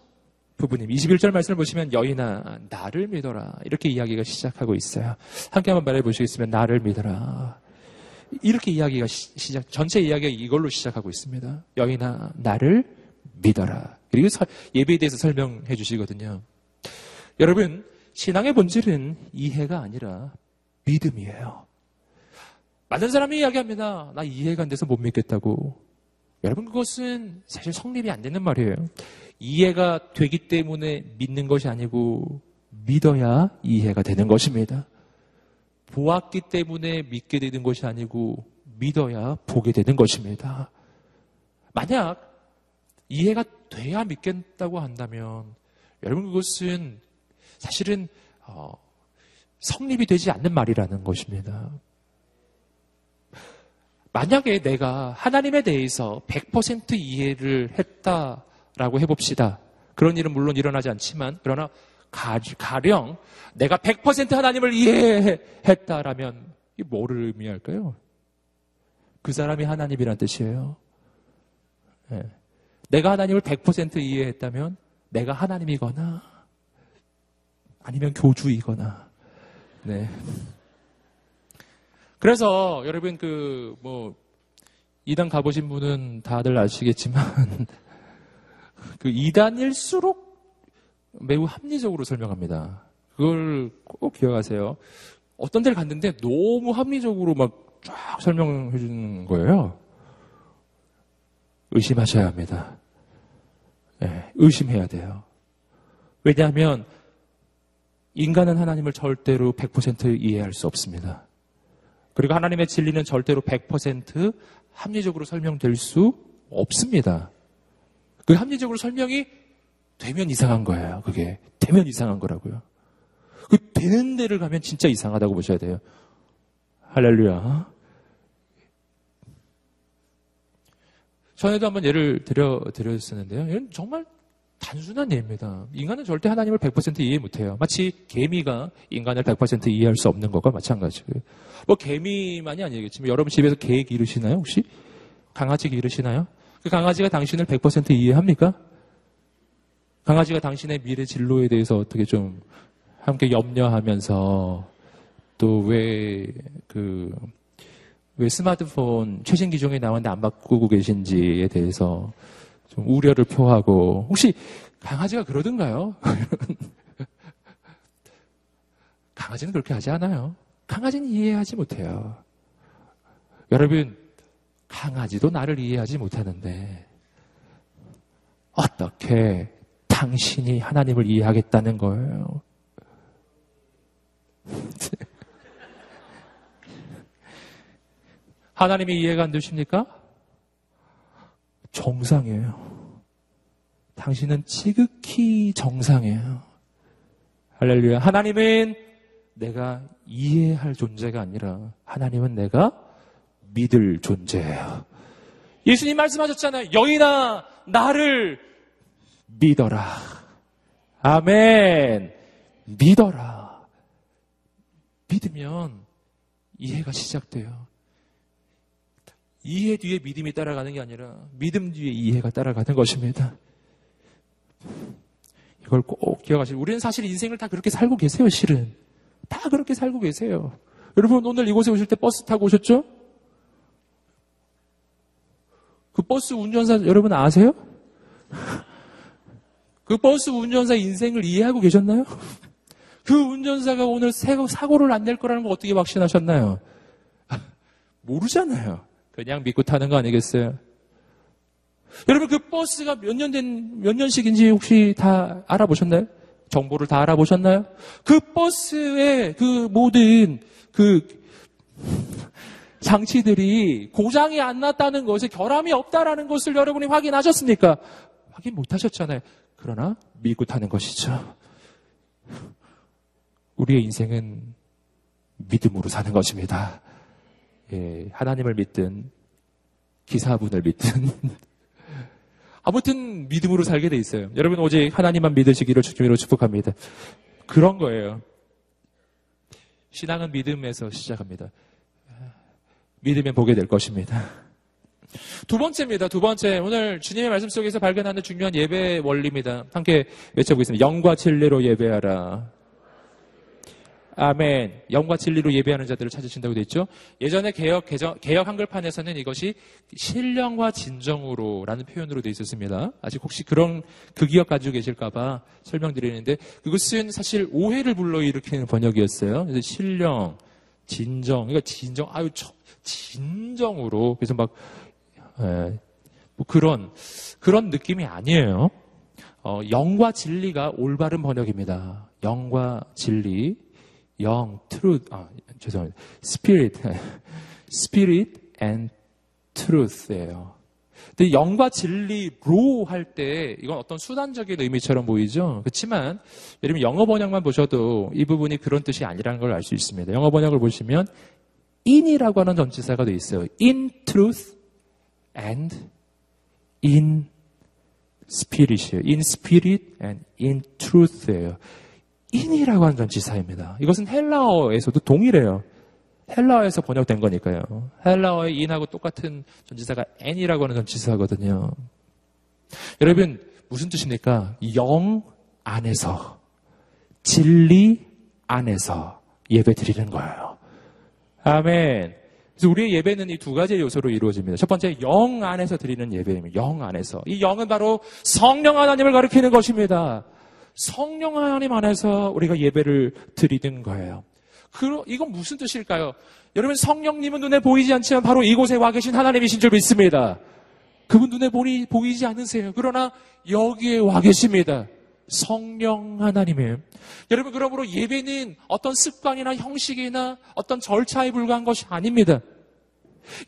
부분님 21절 말씀을 보시면 여인아 나를 믿어라 이렇게 이야기가 시작하고 있어요. 함께 한번 말해 보시겠으면 나를 믿어라. 이렇게 이야기가 시작, 전체 이야기가 이걸로 시작하고 있습니다. 여인아, 나를 믿어라. 그리고 예배에 대해서 설명해 주시거든요. 여러분, 신앙의 본질은 이해가 아니라 믿음이에요. 많은 사람이 이야기합니다. 나 이해가 안 돼서 못 믿겠다고. 여러분, 그것은 사실 성립이 안 되는 말이에요. 이해가 되기 때문에 믿는 것이 아니고 믿어야 이해가 되는 것입니다. 보았기 때문에 믿게 되는 것이 아니고 믿어야 보게 되는 것입니다. 만약 이해가 돼야 믿겠다고 한다면 여러분 그것은 사실은 어, 성립이 되지 않는 말이라는 것입니다. 만약에 내가 하나님에 대해서 100% 이해를 했다라고 해봅시다. 그런 일은 물론 일어나지 않지만 그러나 가령 내가 100% 하나님을 이해했다라면 이 뭐를 의미할까요? 그 사람이 하나님이란 뜻이에요. 네. 내가 하나님을 100% 이해했다면 내가 하나님이거나 아니면 교주이거나 네. 그래서 여러분 그 뭐 이단 가보신 분은 다들 아시겠지만 그 이단일수록 매우 합리적으로 설명합니다. 그걸 꼭 기억하세요. 어떤 데를 갔는데 너무 합리적으로 막 쫙 설명해 주는 거예요. 의심하셔야 합니다. 네, 의심해야 돼요. 왜냐하면 인간은 하나님을 절대로 100% 이해할 수 없습니다. 그리고 하나님의 진리는 절대로 100% 합리적으로 설명될 수 없습니다. 그 합리적으로 설명이 되면 이상한 거예요. 그게 되면 이상한 거라고요. 그 되는 데를 가면 진짜 이상하다고 보셔야 돼요. 할렐루야. 전에도 한번 예를 들어 드렸었는데요. 이건 정말 단순한 예입니다. 인간은 절대 하나님을 100% 이해 못해요. 마치 개미가 인간을 100% 이해할 수 없는 것과 마찬가지고요. 뭐 개미만이 아니겠지만 여러분 집에서 개 기르시나요 혹시? 강아지 기르시나요? 그 강아지가 당신을 100% 이해합니까? 강아지가 당신의 미래 진로에 대해서 어떻게 좀 함께 염려하면서 또 왜 그, 왜 스마트폰 최신 기종에 나왔는데 안 바꾸고 계신지에 대해서 좀 우려를 표하고 혹시 강아지가 그러던가요? 강아지는 그렇게 하지 않아요. 강아지는 이해하지 못해요. 여러분 강아지도 나를 이해하지 못하는데 어떻게 당신이 하나님을 이해하겠다는 거예요? 하나님이 이해가 안 되십니까? 정상이에요. 당신은 지극히 정상이에요. 할렐루야. 하나님은 내가 이해할 존재가 아니라 하나님은 내가 믿을 존재예요. 예수님 말씀하셨잖아요. 여인아, 나를 믿어라. 아멘. 믿어라. 믿으면 이해가 시작돼요. 이해 뒤에 믿음이 따라가는 게 아니라 믿음 뒤에 이해가 따라가는 것입니다. 이걸 꼭 기억하시고 우리는 사실 인생을 다 그렇게 살고 계세요, 실은. 다 그렇게 살고 계세요. 여러분 오늘 이곳에 오실 때 버스 타고 오셨죠? 그 버스 운전사 여러분 아세요? 그 버스 운전사 인생을 이해하고 계셨나요? 그 운전사가 오늘 사고를 안 낼 거라는 걸 어떻게 확신하셨나요? 모르잖아요. 그냥 믿고 타는 거 아니겠어요? 여러분 그 버스가 몇 년 된, 몇 년씩인지 혹시 다 알아보셨나요? 정보를 다 알아보셨나요? 그 버스의 그 모든 그 장치들이 고장이 안 났다는 것에 결함이 없다라는 것을 여러분이 확인하셨습니까? 확인 못 하셨잖아요. 그러나 타는 것이죠. 우리의 인생은 믿음으로 사는 것입니다. 예, 하나님을 믿든 기사분을 믿든 아무튼 믿음으로 살게 돼 있어요. 여러분 오직 하나님만 믿으시기를 주님으로 축복합니다. 그런 거예요. 신앙은 믿음에서 시작합니다. 믿으면 보게 될 것입니다. 두 번째입니다. 두 번째. 오늘 주님의 말씀 속에서 발견하는 중요한 예배 원리입니다. 함께 외쳐보겠습니다. 영과 진리로 예배하라. 아멘. 영과 진리로 예배하는 자들을 찾으신다고 되어 있죠. 예전에 개혁, 개정, 개혁 한글판에서는 이것이 신령과 진정으로라는 표현으로 되어 있었습니다. 아직 혹시 그런 그 기억 가지고 계실까봐 설명드리는데 그것은 사실 오해를 불러일으키는 번역이었어요. 그래서 신령, 진정, 그러니까 진정, 아유, 진정으로. 그래서 막, 에, 뭐 그런, 그런 느낌이 아니에요. 어, 영과 진리가 올바른 번역입니다. 영과 진리. 영, truth, 아, 죄송합니다. spirit, spirit and truth예요. 근데 영과 진리로 할 때 이건 어떤 수단적인 의미처럼 보이죠. 그렇지만 여러분 영어 번역만 보셔도 이 부분이 그런 뜻이 아니라는 걸 알 수 있습니다. 영어 번역을 보시면 in이라고 하는 전치사가 돼 있어요. in truth and in spirit이에요. in spirit and in truth예요. 인이라고 하는 전치사입니다. 이것은 헬라어에서도 동일해요. 헬라어에서 번역된 거니까요. 헬라어의 인하고 똑같은 전치사가 n이라고 하는 전치사거든요. 여러분 무슨 뜻입니까? 영 안에서 진리 안에서 예배 드리는 거예요. 아멘. 그래서 우리의 예배는 이 두 가지 요소로 이루어집니다. 첫 번째 영 안에서 드리는 예배입니다. 영 안에서. 이 영은 바로 성령 하나님을 가리키는 것입니다. 성령 하나님 안에서 우리가 예배를 드리는 거예요. 그, 이건 무슨 뜻일까요? 여러분 성령님은 눈에 보이지 않지만 바로 이곳에 와 계신 하나님이신 줄 믿습니다. 그분 눈에 보이, 보이지 않으세요. 그러나 여기에 와 계십니다. 성령 하나님이에요. 여러분 그러므로 예배는 어떤 습관이나 형식이나 어떤 절차에 불과한 것이 아닙니다.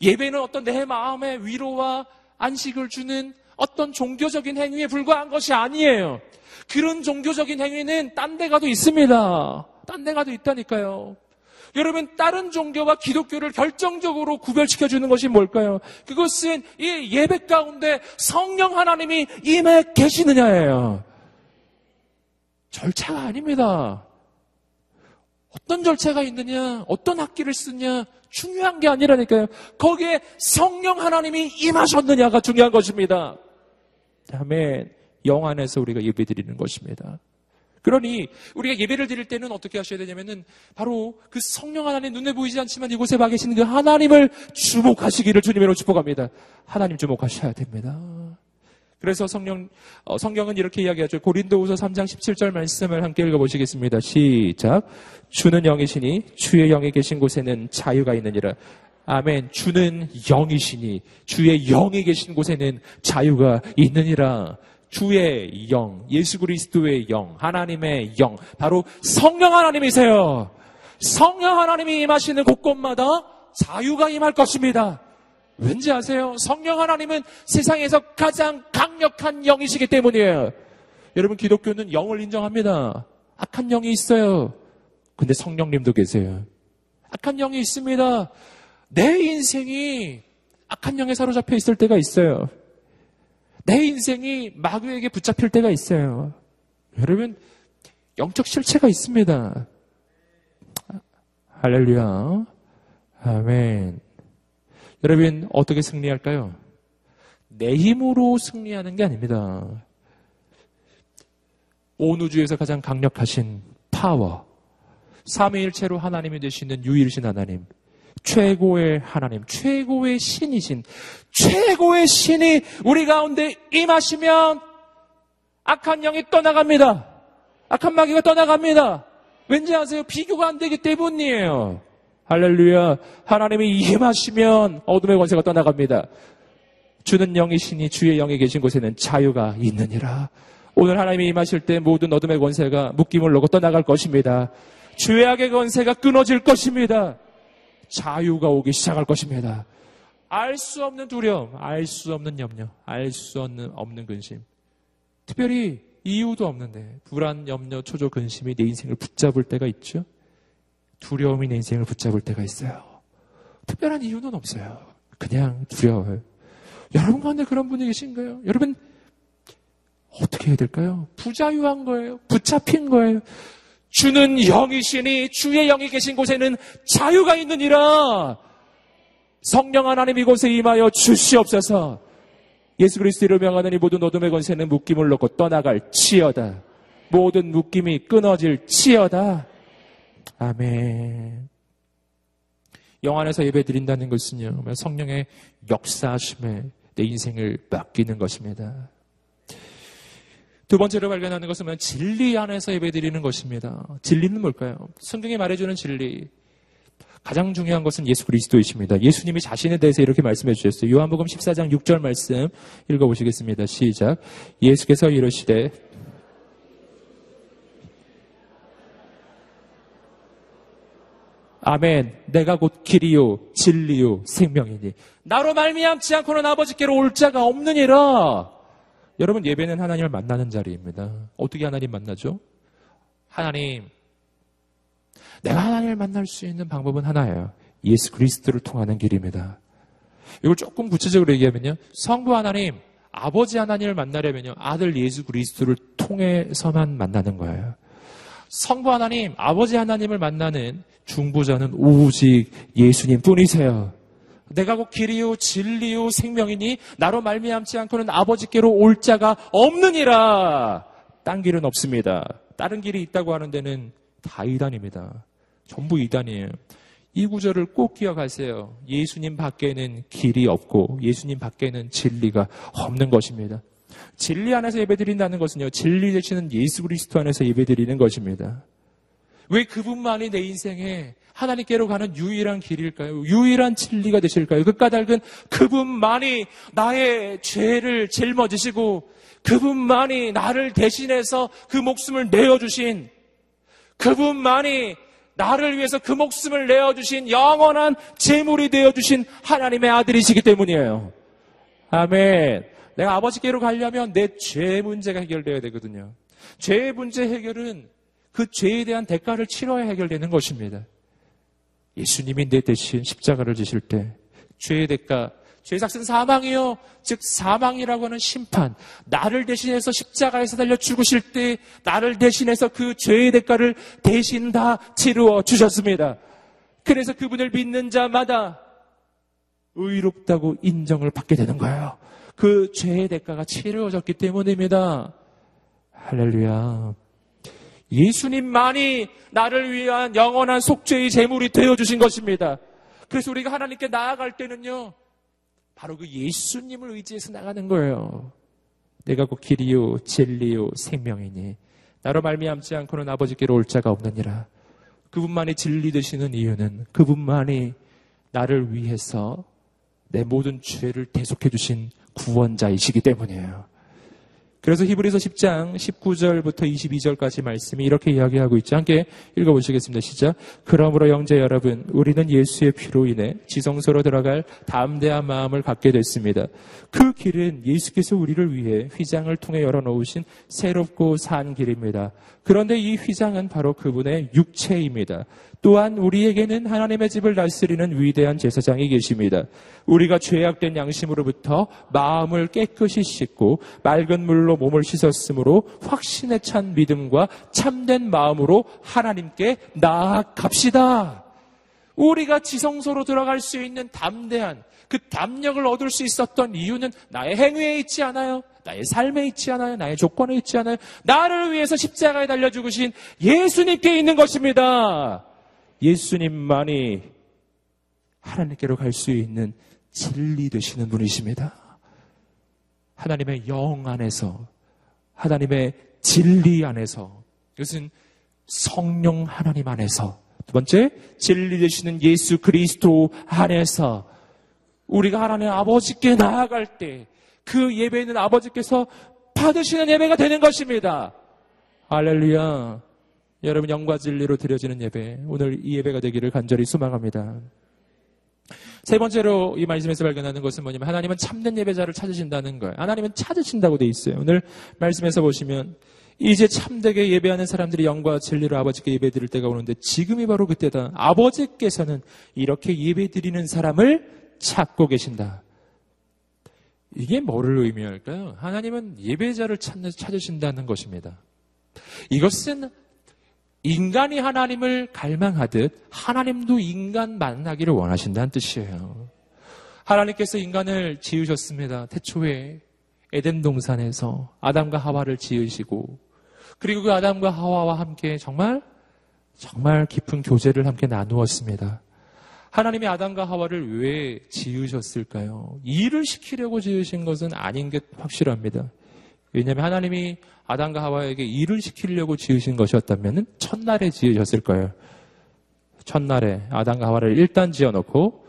예배는 어떤 내 마음의 위로와 안식을 주는 어떤 종교적인 행위에 불과한 것이 아니에요. 그런 종교적인 행위는 딴 데 가도 있습니다. 딴 데 가도 있다니까요. 여러분, 다른 종교와 기독교를 결정적으로 구별시켜 주는 것이 뭘까요? 그것은 이 예배 가운데 성령 하나님이 임해 계시느냐예요. 절차가 아닙니다. 어떤 절차가 있느냐, 어떤 학기를 쓰냐, 중요한 게 아니라니까요. 거기에 성령 하나님이 임하셨느냐가 중요한 것입니다. 다음에 영 안에서 우리가 예배 드리는 것입니다. 그러니 우리가 예배를 드릴 때는 어떻게 하셔야 되냐면은 바로 그 성령 하나님 눈에 보이지 않지만 이곳에 와 계시는 그 하나님을 주목하시기를 주님으로 축복합니다. 하나님 주목하셔야 됩니다. 그래서 성령 어, 성경은 이렇게 이야기하죠. 고린도후서 3장 17절 말씀을 함께 읽어보시겠습니다. 시작. 주는 영이시니 주의 영이 계신 곳에는 자유가 있느니라. 아멘. 주는 영이시니 주의 영이 계신 곳에는 자유가 있느니라. 주의 영, 예수 그리스도의 영, 하나님의 영, 바로 성령 하나님이세요. 성령 하나님이 임하시는 곳곳마다 자유가 임할 것입니다. 왠지 아세요? 성령 하나님은 세상에서 가장 강력한 영이시기 때문이에요. 여러분, 기독교는 영을 인정합니다. 악한 영이 있어요. 근데 성령님도 계세요. 악한 영이 있습니다. 내 인생이 악한 영에 사로잡혀 있을 때가 있어요. 내 인생이 마귀에게 붙잡힐 때가 있어요. 여러분, 영적 실체가 있습니다. 할렐루야. 아멘. 여러분, 어떻게 승리할까요? 내 힘으로 승리하는 게 아닙니다. 온 우주에서 가장 강력하신 파워. 삼위일체로 하나님이 되시는 유일신 하나님. 최고의 하나님, 최고의 신이신, 최고의 신이 우리 가운데 임하시면 악한 영이 떠나갑니다. 악한 마귀가 떠나갑니다. 왠지 아세요? 비교가 안 되기 때문이에요. 할렐루야. 하나님이 임하시면 어둠의 권세가 떠나갑니다. 주는 영이시니 주의 영이 계신 곳에는 자유가 있느니라. 오늘 하나님이 임하실 때 모든 어둠의 권세가 묶임을 놓고 떠나갈 것입니다. 죄악의 권세가 끊어질 것입니다. 자유가 오기 시작할 것입니다. 알 수 없는 두려움, 알 수 없는 염려, 알 수 없는, 없는 근심. 특별히 이유도 없는데 불안, 염려, 초조, 근심이 내 인생을 붙잡을 때가 있죠. 두려움이 내 인생을 붙잡을 때가 있어요. 특별한 이유는 없어요. 그냥 두려워요. 여러분 가운데 그런 분이 계신가요? 여러분 어떻게 해야 될까요? 부자유한 거예요. 붙잡힌 거예요. 주는 영이시니 주의 영이 계신 곳에는 자유가 있느니라. 성령 하나님 이곳에 임하여 주시옵소서. 예수 그리스도를 명하느니 모든 어둠의 권세는 묶임을 놓고 떠나갈 치여다. 모든 묶임이 끊어질 치여다. 아멘. 영 안에서 예배 드린다는 것은요, 성령의 역사하심에 내 인생을 맡기는 것입니다. 두 번째로 발견하는 것은 진리 안에서 예배 드리는 것입니다. 진리는 뭘까요? 성경이 말해주는 진리. 가장 중요한 것은 예수 그리스도이십니다. 예수님이 자신에 대해서 이렇게 말씀해 주셨어요. 요한복음 14장 6절 말씀 읽어보시겠습니다. 시작. 예수께서 이러시되 아멘. 내가 곧 길이요 진리요 생명이니 나로 말미암지 않고는 아버지께로 올 자가 없느니라. 여러분 예배는 하나님을 만나는 자리입니다. 어떻게 하나님 만나죠? 하나님 내가 하나님을 만날 수 있는 방법은 하나예요. 예수 그리스도를 통하는 길입니다. 이걸 조금 구체적으로 얘기하면요. 성부 하나님, 아버지 하나님을 만나려면요. 아들 예수 그리스도를 통해서만 만나는 거예요. 성부 하나님, 아버지 하나님을 만나는 중보자는 오직 예수님 뿐이세요. 내가 곧 길이요 진리요 생명이니 나로 말미암지 않고는 아버지께로 올 자가 없느니라. 딴 길은 없습니다. 다른 길이 있다고 하는 데는 다 이단입니다. 전부 이단이에요. 이 구절을 꼭 기억하세요. 예수님 밖에는 길이 없고 예수님 밖에는 진리가 없는 것입니다. 진리 안에서 예배드린다는 것은요. 진리 되시는 예수 그리스도 안에서 예배드리는 것입니다. 왜 그분만이 내 인생에 하나님께로 가는 유일한 길일까요? 유일한 진리가 되실까요? 그 까닭은 그분만이 나의 죄를 짊어지시고 그분만이 나를 대신해서 그 목숨을 내어주신 그분만이 나를 위해서 그 목숨을 내어주신 영원한 재물이 되어주신 하나님의 아들이시기 때문이에요. 아멘. 내가 아버지께로 가려면 내죄 문제가 해결되어야 되거든요. 죄의 문제 해결은 그 죄에 대한 대가를 치러야 해결되는 것입니다. 예수님이 내 대신 십자가를 지실 때 죄의 대가 죄의 삭은 사망이요. 즉 사망이라고 하는 심판. 나를 대신해서 십자가에서 달려 죽으실 때 나를 대신해서 그 죄의 대가를 대신 다 치루어 주셨습니다. 그래서 그분을 믿는 자마다 의롭다고 인정을 받게 되는 거예요. 그 죄의 대가가 치루어졌기 때문입니다. 할렐루야. 예수님만이 나를 위한 영원한 속죄의 제물이 되어주신 것입니다. 그래서 우리가 하나님께 나아갈 때는요, 바로 그 예수님을 의지해서 나가는 거예요. 내가 곧 길이요, 진리요, 생명이니 나로 말미암지 않고는 아버지께로 올 자가 없느니라. 그분만이 진리 되시는 이유는 그분만이 나를 위해서 내 모든 죄를 대속해 주신 구원자이시기 때문이에요. 그래서 히브리서 10장 19절부터 22절까지 말씀이 이렇게 이야기하고 있죠. 함께 읽어보시겠습니다. 시작. 그러므로 영제 여러분, 우리는 예수의 피로 인해 지성소로 들어갈 담대한 마음을 갖게 됐습니다. 그 길은 예수께서 우리를 위해 휘장을 통해 열어놓으신 새롭고 산 길입니다. 그런데 이 휘장은 바로 그분의 육체입니다. 또한 우리에게는 하나님의 집을 다스리는 위대한 제사장이 계십니다. 우리가 죄악된 양심으로부터 마음을 깨끗이 씻고 맑은 물로 몸을 씻었으므로 확신에 찬 믿음과 참된 마음으로 하나님께 나아갑시다. 우리가 지성소로 들어갈 수 있는 담대한 그 담력을 얻을 수 있었던 이유는 나의 행위에 있지 않아요. 나의 삶에 있지 않아요. 나의 조건에 있지 않아요. 나를 위해서 십자가에 달려 죽으신 예수님께 있는 것입니다. 예수님만이 하나님께로 갈 수 있는 진리 되시는 분이십니다. 하나님의 영 안에서, 하나님의 진리 안에서, 이것은 성령 하나님 안에서, 두 번째, 진리 되시는 예수 그리스도 안에서, 우리가 하나님 아버지께 나아갈 때, 그 예배는 아버지께서 받으시는 예배가 되는 것입니다. 할렐루야. 여러분 영과 진리로 드려지는 예배, 오늘 이 예배가 되기를 간절히 소망합니다. 세 번째로 이 말씀에서 발견하는 것은 뭐냐면 하나님은 참된 예배자를 찾으신다는 거예요. 하나님은 찾으신다고 돼 있어요. 오늘 말씀에서 보시면 이제 참되게 예배하는 사람들이 영과 진리로 아버지께 예배 드릴 때가 오는데 지금이 바로 그때다. 아버지께서는 이렇게 예배 드리는 사람을 찾고 계신다. 이게 뭐를 의미할까요? 하나님은 예배자를 찾으신다는 것입니다. 이것은 인간이 하나님을 갈망하듯 하나님도 인간 만나기를 원하신다는 뜻이에요. 하나님께서 인간을 지으셨습니다. 태초에 에덴 동산에서 아담과 하와를 지으시고 그리고 그 아담과 하와와 함께 정말 정말 깊은 교제를 함께 나누었습니다. 하나님이 아담과 하와를 왜 지으셨을까요? 일을 시키려고 지으신 것은 아닌 게 확실합니다. 왜냐하면 하나님이 아담과 하와에게 일을 시키려고 지으신 것이었다면 첫날에 지으셨을 거예요. 첫날에 아담과 하와를 일단 지어놓고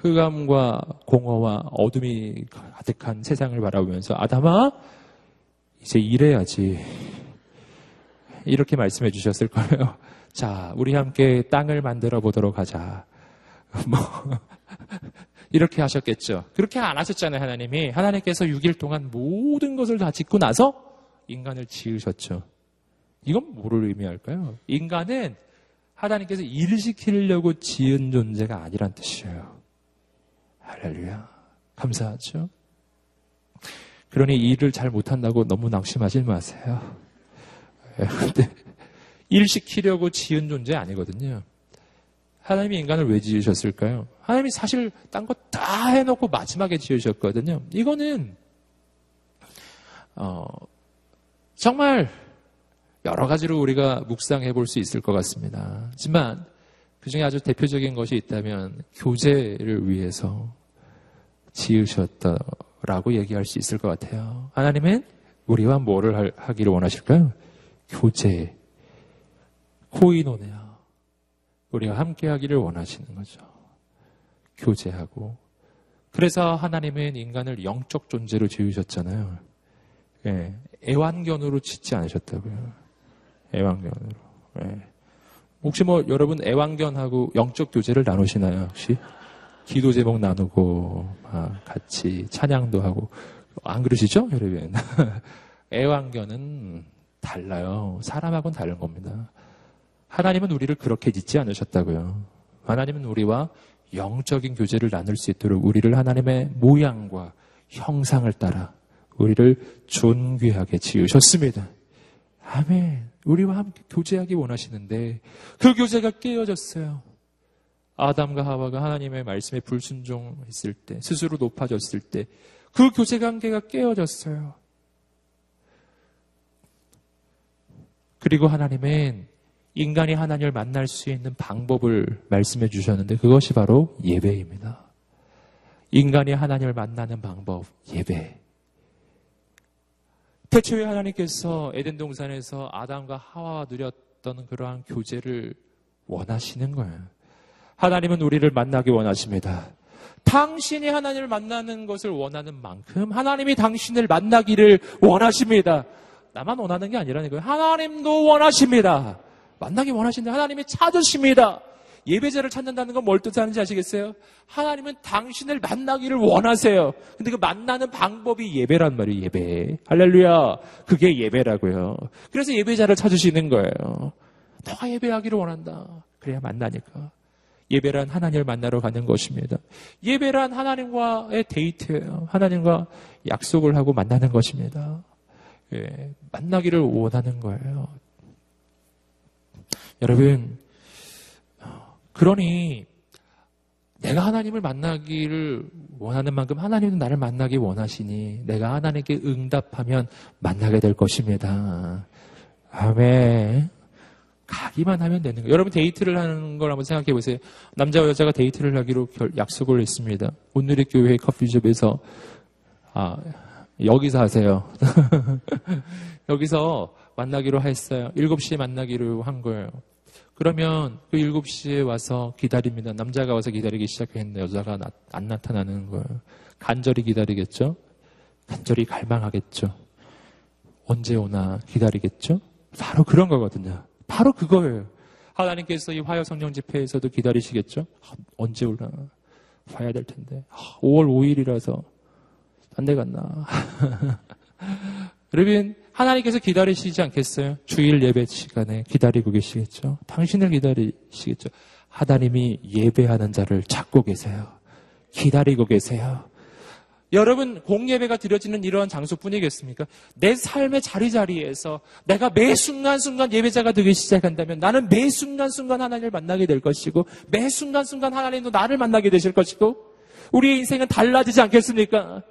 흑암과 공허와 어둠이 가득한 세상을 바라보면서 아담아 이제 일해야지 이렇게 말씀해 주셨을 거예요. 자, 우리 함께 땅을 만들어 보도록 하자. 뭐 이렇게 하셨겠죠. 그렇게 안 하셨잖아요, 하나님이. 하나님께서 6일 동안 모든 것을 다 짓고 나서 인간을 지으셨죠. 이건 뭐를 의미할까요? 인간은 하나님께서 일을 시키려고 지은 존재가 아니란 뜻이에요. 할렐루야. 감사하죠? 그러니 일을 잘 못한다고 너무 낙심하지 마세요. 근데 일 시키려고 지은 존재 아니거든요. 하나님이 인간을 왜 지으셨을까요? 하나님이 사실 딴 거 다 해놓고 마지막에 지으셨거든요. 이거는 어, 정말 여러 가지로 우리가 묵상해 볼 수 있을 것 같습니다. 하지만 그 중에 아주 대표적인 것이 있다면 교제를 위해서 지으셨다라고 얘기할 수 있을 것 같아요. 하나님은 우리와 뭐를 하기를 원하실까요? 교제, 코이노네야. 우리가 함께 하기를 원하시는 거죠. 교제하고. 그래서 하나님은 인간을 영적 존재로 지으셨잖아요. 예, 애완견으로 짓지 않으셨다고요. 애완견으로. 예. 혹시 뭐 여러분 애완견하고 영적 교제를 나누시나요? 혹시 기도 제목 나누고 아, 같이 찬양도 하고 안 그러시죠, 여러분? 애완견은 달라요. 사람하고는 다른 겁니다. 하나님은 우리를 그렇게 짓지 않으셨다고요. 하나님은 우리와 영적인 교제를 나눌 수 있도록 우리를 하나님의 모양과 형상을 따라 우리를 존귀하게 지으셨습니다. 아멘. 우리와 함께 교제하기 원하시는데 그 교제가 깨어졌어요. 아담과 하와가 하나님의 말씀에 불순종했을 때, 스스로 높아졌을 때, 그 교제 관계가 깨어졌어요. 그리고 하나님은 인간이 하나님을 만날 수 있는 방법을 말씀해 주셨는데 그것이 바로 예배입니다. 인간이 하나님을 만나는 방법, 예배. 태초에 하나님께서 에덴 동산에서 아담과 하와와 누렸던 그러한 교제를 원하시는 거예요. 하나님은 우리를 만나기 원하십니다. 당신이 하나님을 만나는 것을 원하는 만큼 하나님이 당신을 만나기를 원하십니다. 나만 원하는 게 아니라는 거예요. 하나님도 원하십니다. 만나기 원하시는데 하나님이 찾으십니다. 예배자를 찾는다는 건 뭘 뜻하는지 아시겠어요? 하나님은 당신을 만나기를 원하세요. 근데 그 만나는 방법이 예배란 말이에요, 예배. 할렐루야. 그게 예배라고요. 그래서 예배자를 찾으시는 거예요. 너가 예배하기를 원한다. 그래야 만나니까. 예배란 하나님을 만나러 가는 것입니다. 예배란 하나님과의 데이트예요. 하나님과 약속을 하고 만나는 것입니다. 예, 만나기를 원하는 거예요. 여러분, 그러니 내가 하나님을 만나기를 원하는 만큼 하나님은 나를 만나기 원하시니 내가 하나님께 응답하면 만나게 될 것입니다. 아멘. 가기만 하면 되는 거예요. 여러분 데이트를 하는 걸 한번 생각해 보세요. 남자와 여자가 데이트를 하기로 약속을 했습니다. 오늘의 교회 커피숍에서 아 여기서 하세요. 여기서 만나기로 했어요. 7시에 만나기로 한 거예요. 그러면 그 7시에 와서 기다립니다. 남자가 와서 기다리기 시작했는데 여자가 나, 안 나타나는 거예요. 간절히 기다리겠죠? 간절히 갈망하겠죠? 언제 오나 기다리겠죠? 바로 그런 거거든요. 바로 그거예요. 하나님께서 이 화요 성령 집회에서도 기다리시겠죠? 아, 언제 올라 봐야 될 텐데. 아, 5월 5일이라서 안 되겠나. 여러분, 하나님께서 기다리시지 않겠어요? 주일 예배 시간에 기다리고 계시겠죠? 당신을 기다리시겠죠? 하나님이 예배하는 자를 찾고 계세요. 기다리고 계세요. 여러분, 공예배가 드려지는 이러한 장소뿐이겠습니까? 내 삶의 자리자리에서 내가 매 순간순간 예배자가 되기 시작한다면 나는 매 순간순간 하나님을 만나게 될 것이고 매 순간순간 하나님도 나를 만나게 되실 것이고 우리의 인생은 달라지지 않겠습니까?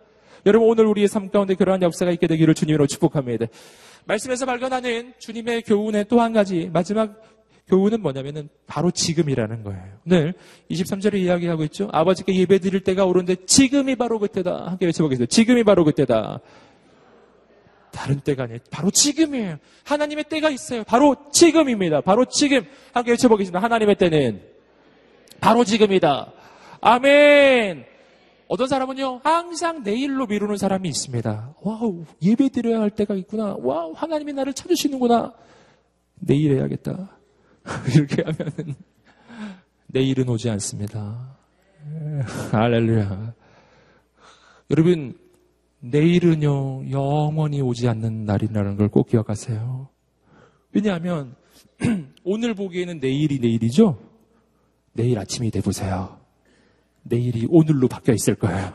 여러분 오늘 우리의 삶 가운데 그러한 역사가 있게 되기를 주님으로 축복합니다. 말씀에서 발견하는 주님의 교훈의 또 한 가지 마지막 교훈은 뭐냐면은 바로 지금이라는 거예요. 오늘 23절에 이야기하고 있죠. 아버지께 예배 드릴 때가 오른데 지금이 바로 그때다. 함께 외쳐보겠습니다. 지금이 바로 그때다. 다른 때가 아니에요. 바로 지금이에요. 하나님의 때가 있어요. 바로 지금입니다. 바로 지금. 함께 외쳐보겠습니다. 하나님의 때는 바로 지금이다. 아멘. 어떤 사람은요, 항상 내일로 미루는 사람이 있습니다. wow, 예배 드려야 할 때가 있구나. wow, 하나님이 나를 찾으시는구나. 내일 해야겠다. 이렇게 하면은, 내일은 오지 않습니다. 할렐루야. 여러분, 내일은요, 영원히 오지 않는 날이라는 걸 꼭 기억하세요. 왜냐하면, 오늘 보기에는 내일이 내일이죠? 내일 아침이 돼보세요. 내일이 오늘로 바뀌어 있을 거예요.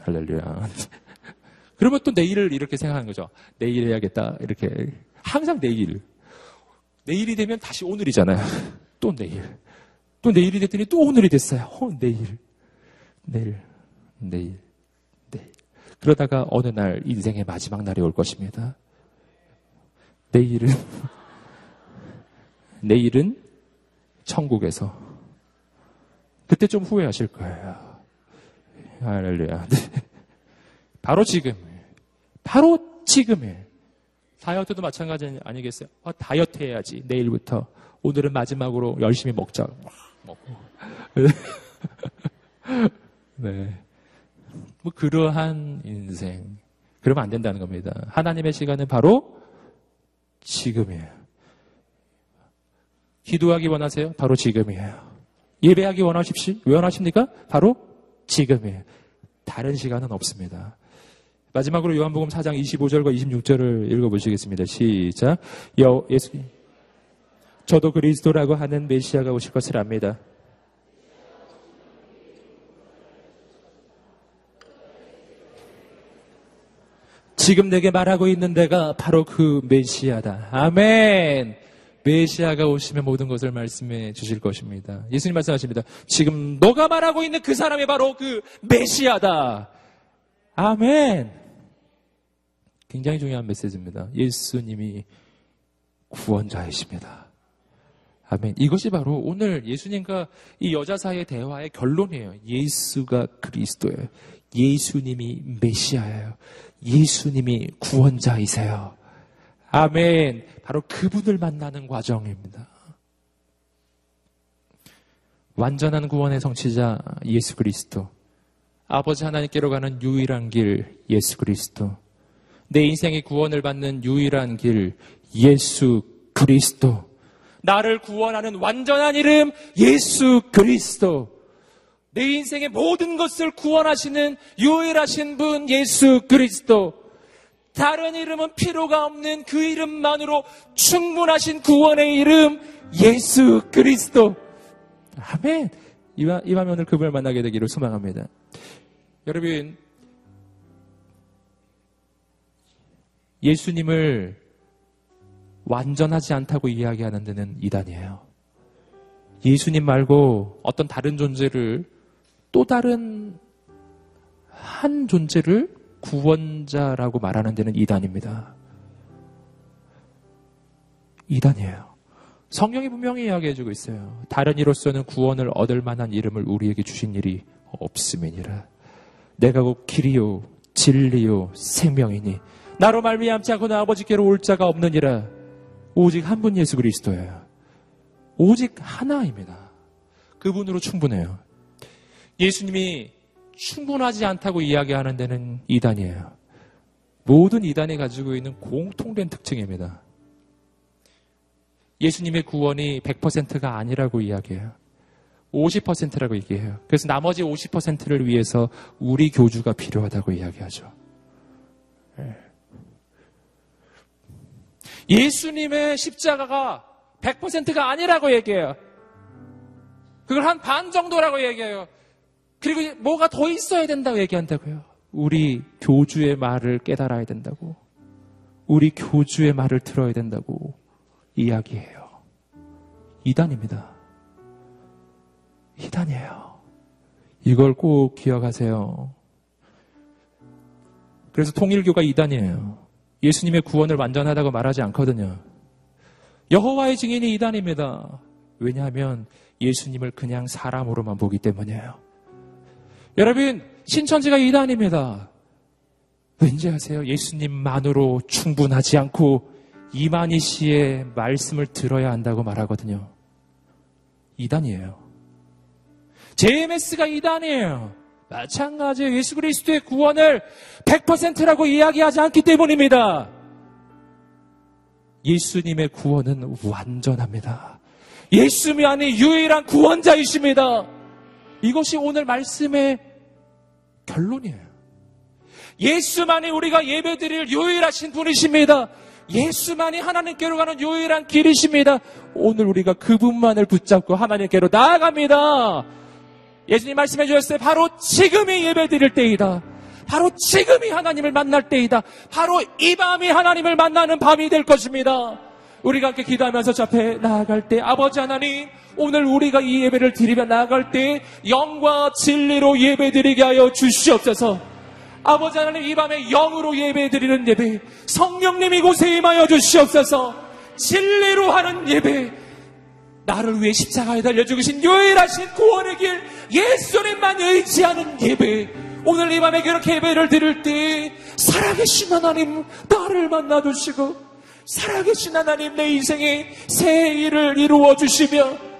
할렐루야. 그러면 또 내일을 이렇게 생각하는 거죠. 내일 해야겠다. 이렇게. 항상 내일. 내일이 되면 다시 오늘이잖아요. 또 내일. 또 내일이 됐더니 또 오늘이 됐어요. 어, 내일. 내일. 내일. 내일. 그러다가 어느 날 인생의 마지막 날이 올 것입니다. 내일은, 내일은 천국에서 그때 좀 후회하실 거예요. 할렐루야. 네. 바로 지금. 바로 지금에. 다이어트도 마찬가지 아니겠어요? 아, 다이어트 해야지. 내일부터. 오늘은 마지막으로 열심히 먹자. 먹고. 네. 뭐 그러한 인생. 그러면 안 된다는 겁니다. 하나님의 시간은 바로 지금이에요. 기도하기 원하세요? 바로 지금이에요. 예배하기 원하십시, 왜 원하십니까? 바로 지금이에요. 다른 시간은 없습니다. 마지막으로 요한복음 4장 25절과 26절을 읽어보시겠습니다. 시작. 여, 예수, 저도 그리스도라고 하는 메시아가 오실 것을 압니다. 지금 내게 말하고 있는 데가 바로 그 메시아다. 아멘. 메시아가 오시면 모든 것을 말씀해 주실 것입니다. 예수님 말씀하십니다. 지금 너가 말하고 있는 그 사람이 바로 그 메시아다. 아멘. 굉장히 중요한 메시지입니다. 예수님이 구원자이십니다. 아멘. 이것이 바로 오늘 예수님과 이 여자 사이의 대화의 결론이에요. 예수가 그리스도예요. 예수님이 메시아예요. 예수님이 구원자이세요. 아멘. 바로 그분을 만나는 과정입니다. 완전한 구원의 성취자 예수 그리스도. 아버지 하나님께로 가는 유일한 길 예수 그리스도. 내 인생의 구원을 받는 유일한 길 예수 그리스도. 나를 구원하는 완전한 이름 예수 그리스도. 내 인생의 모든 것을 구원하시는 유일하신 분 예수 그리스도. 다른 이름은 필요가 없는 그 이름만으로 충분하신 구원의 이름 예수 그리스도. 아멘. 이밤, 이밤 오늘 그분을 만나게 되기를 소망합니다. 여러분, 예수님을 완전하지 않다고 이야기하는 데는 이단이에요. 예수님 말고 어떤 다른 존재를 또 다른 한 존재를 구원자라고 말하는 데는 이단입니다. 이단이에요. 성경이 분명히 이야기해주고 있어요. 다른 이로서는 구원을 얻을 만한 이름을 우리에게 주신 일이 없음이니라. 내가 곧 길이요 진리요 생명이니 나로 말미암지 않고는 아버지께로 올 자가 없느니라. 오직 한 분 예수 그리스도예요. 오직 하나입니다. 그분으로 충분해요. 예수님이 충분하지 않다고 이야기하는 데는 이단이에요. 모든 이단이 가지고 있는 공통된 특징입니다. 예수님의 구원이 100%가 아니라고 이야기해요. 50%라고 얘기해요. 그래서 나머지 50%를 위해서 우리 교주가 필요하다고 이야기하죠. 예. 예수님의 십자가가 100%가 아니라고 얘기해요. 그걸 한 반 정도라고 얘기해요. 그리고 뭐가 더 있어야 된다고 얘기한다고요. 우리 교주의 말을 깨달아야 된다고. 우리 교주의 말을 들어야 된다고 이야기해요. 이단입니다. 이단이에요. 이걸 꼭 기억하세요. 그래서 통일교가 이단이에요. 예수님의 구원을 완전하다고 말하지 않거든요. 여호와의 증인이 이단입니다. 왜냐하면 예수님을 그냥 사람으로만 보기 때문이에요. 여러분, 신천지가 이단입니다. 왠지 아세요? 예수님만으로 충분하지 않고 이만희 씨의 말씀을 들어야 한다고 말하거든요. 이단이에요. JMS가 이단이에요. 마찬가지예요. 예수 그리스도의 구원을 100%라고 이야기하지 않기 때문입니다. 예수님의 구원은 완전합니다. 예수님이 유일한 구원자이십니다. 이것이 오늘 말씀의 결론이에요. 예수만이 우리가 예배드릴 유일하신 분이십니다. 예수만이 하나님께로 가는 유일한 길이십니다. 오늘 우리가 그분만을 붙잡고 하나님께로 나아갑니다. 예수님 말씀해 주셨어요. 바로 지금이 예배 드릴 때이다. 바로 지금이 하나님을 만날 때이다. 바로 이 밤이 하나님을 만나는 밤이 될 것입니다. 우리가 함께 기도하면서 저 앞에 나아갈 때 아버지 하나님 오늘 우리가 이 예배를 드리며 나아갈 때 영과 진리로 예배 드리게 하여 주시옵소서. 아버지 하나님 이 밤에 영으로 예배 드리는 예배 성령님 이 곳에 임하여 주시옵소서. 진리로 하는 예배 나를 위해 십자가에 달려 죽으신 유일하신 구원의 길 예수님만 의지하는 예배 오늘 이 밤에 그렇게 예배를 드릴 때 살아계신 하나님 나를 만나 주시고 살아계신 하나님 내 인생에 새 일을 이루어 주시며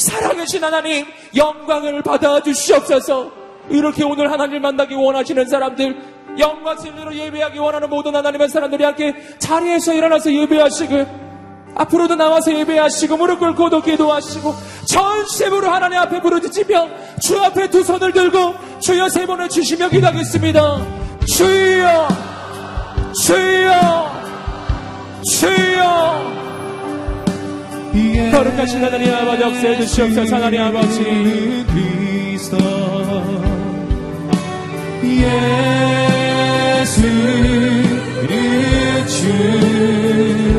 살아계신 하나님 영광을 받아 주시옵소서 이렇게 오늘 하나님 만나기 원하시는 사람들 영과 진리로 예배하기 원하는 모든 하나님의 사람들이 함께 자리에서 일어나서 예배하시고 앞으로도 나와서 예배하시고 무릎 꿇고 도 기도하시고 전심으로 하나님 앞에 부르짖으며 주 앞에 두 손을 들고 주여 세 번을 주시며 기도하겠습니다. 주여 주여 주여 거룩하신 하나님 아버지 역사해 주시옵소서 하나님 아버지. 그리스도. 예수를 주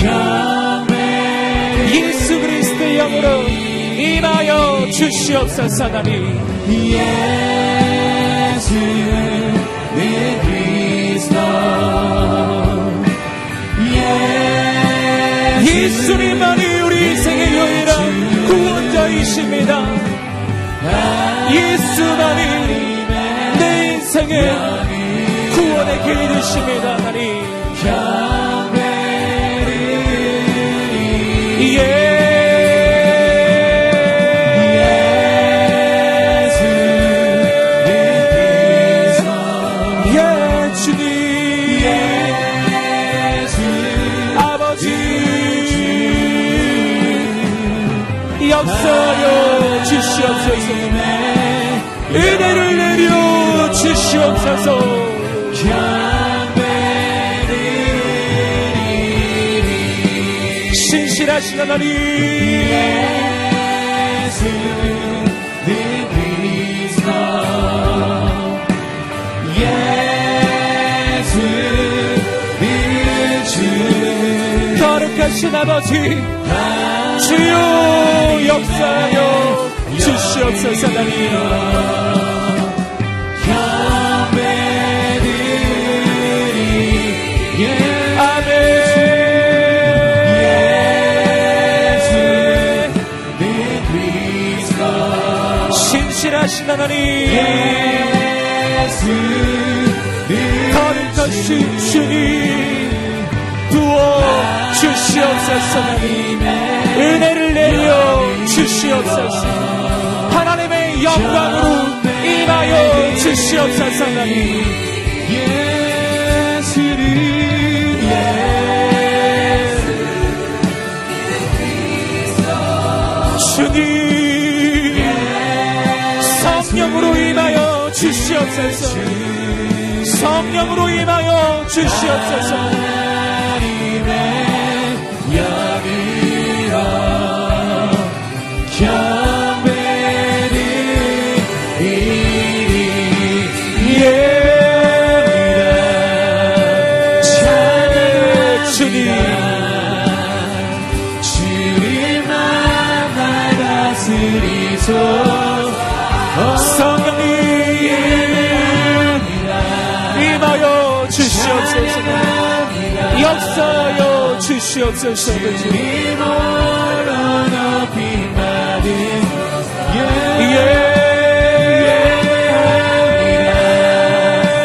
경배를 예수 그리스도의 영으로 임하여 주시옵소서 하나님 예수 내 그리스도 예수님만이 우리 인생의 유일한 구원자이십니다. 예수만이 내 인생의 구원의 길이십니다. 하나님 주시옵소서 은혜를 내려 주시옵소서. 신실하신 하나님. 거룩하신 아버지 주여 역사여 주시옵소서 하나님 신실하신 하나님. 거룩하신 주님 부어 주시옵소서 하나님 은혜를 내려 주시옵소서. 하나님의 영광으로 임하여 주시옵소서 하나님. 주님 성령으로 임하여 주시옵소서. 성령으로 임하여 주시옵소서 받은 예.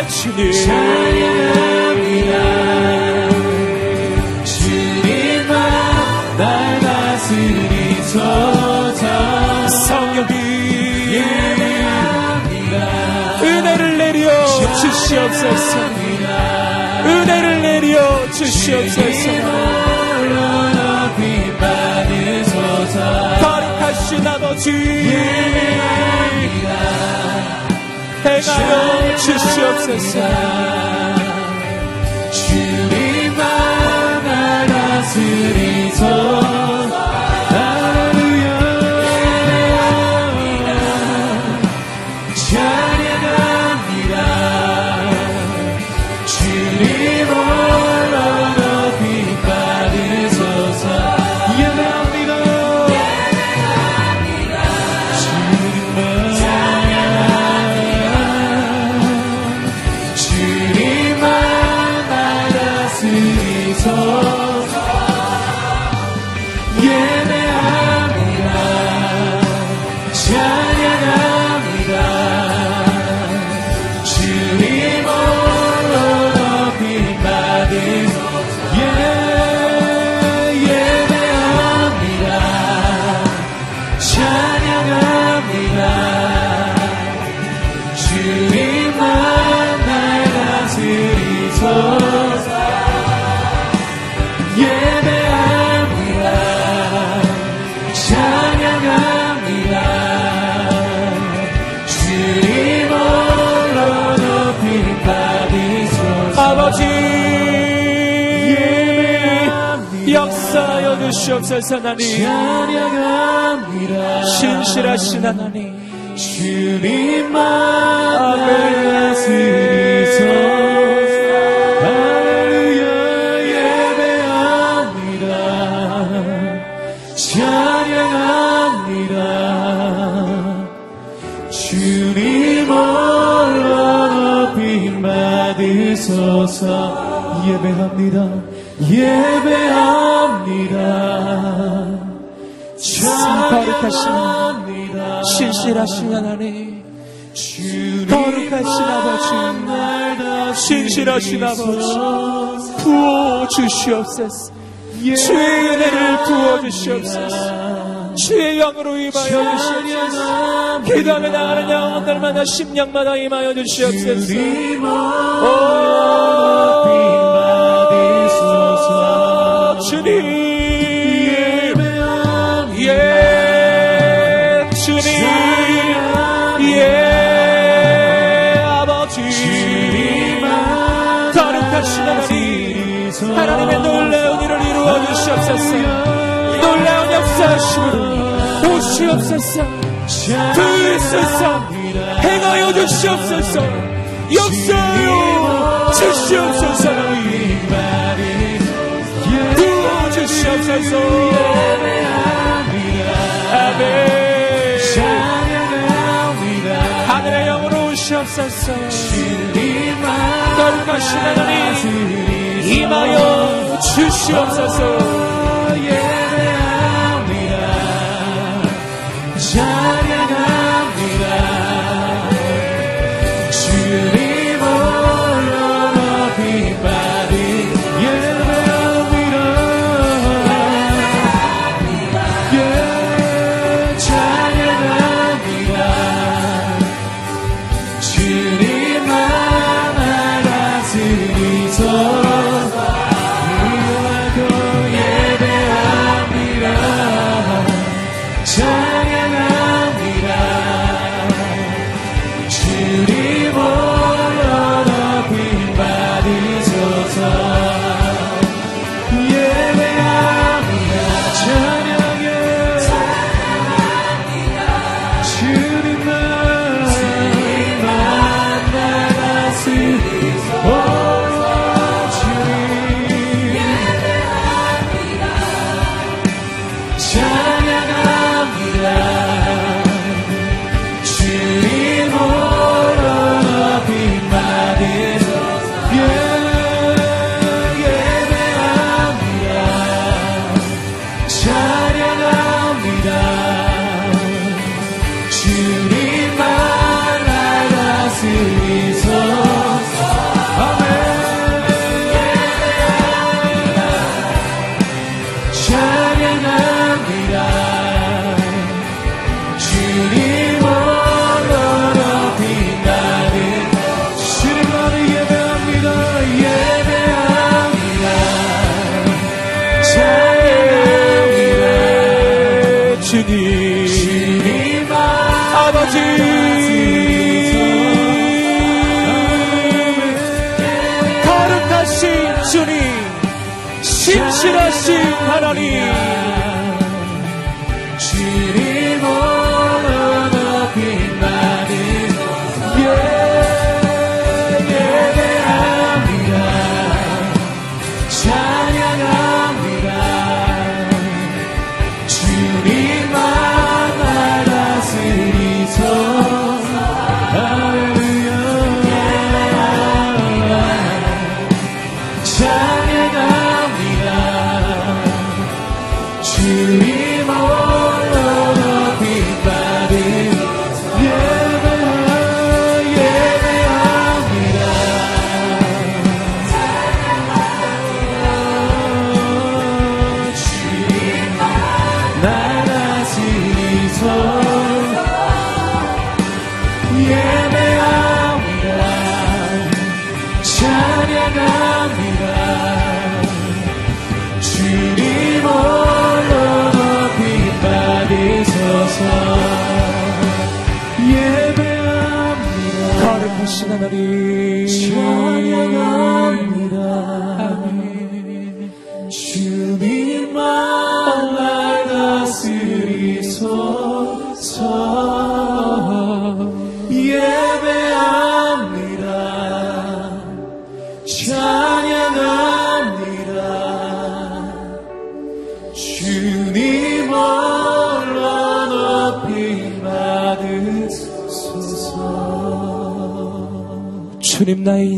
주님 찬양합니다. 주님만 날 다스리소서 성령님. 은혜를 내려 주시옵소서. 은혜를 내려 주시옵소서 행하여 주시옵소서. 주님만 날 다스리소 주시옵소서 하나님. 찬양합니다. 신실하신 하나님. 주님만 홀로 높임 받으소서. 예배합니다. 예배합니다 거룩하신 신실하신 하나님. 거룩하신 아버지, 날 신실하신 아버지. 부어 주시옵소서. 주의 은혜를 부어 주시옵소서. 주의 영으로 임하여 주시옵소서. 기도하며 나가는 영혼들마다 심령마다 임하여 주시옵소서. 오, 역사하심으로 오시옵소서. 부으소서. 행하여 주시옵소서. 역사하여 주시옵소서. 부어 주시옵소서. 아멘. 하늘의 영으로 하나님 임하여 주시옵소서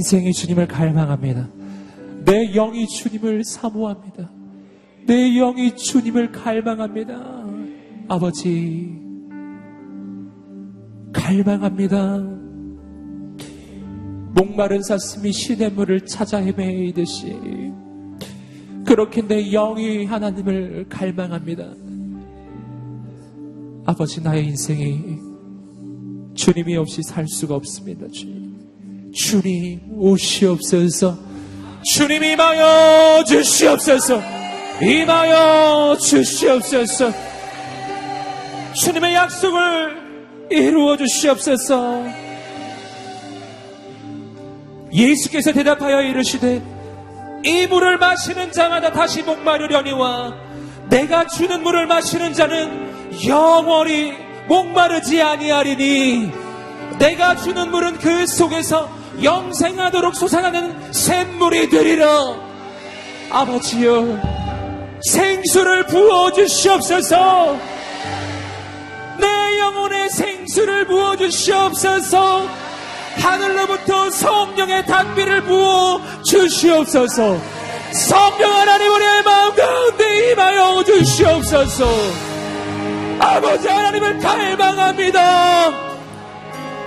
인생이 주님을 갈망합니다. 내 영이 주님을 사모합니다. 내 영이 주님을 갈망합니다. 아버지, 갈망합니다. 목마른 사슴이 시냇물을 찾아 헤매이듯이 그렇게 내 영이 하나님을 갈망합니다. 아버지 나의 인생이 주님이 없이 살 수가 없습니다. 주님. 주님 오시옵소서. 주님 임하여 주시옵소서. 임하여 주시옵소서. 주님의 약속을 이루어 주시옵소서. 예수께서 대답하여 이르시되 이 물을 마시는 자마다 다시 목마르려니와 내가 주는 물을 마시는 자는 영원히 목마르지 아니하리니 내가 주는 물은 그 속에서 영생하도록 솟아나는 샘물이 되리라. 아버지여 생수를 부어 주시옵소서. 내 영혼에 생수를 부어 주시옵소서. 하늘로부터 성령의 단비를 부어 주시옵소서. 성령 하나님 우리의 마음 가운데 임하여 주시옵소서. 아버지 하나님을 갈망합니다.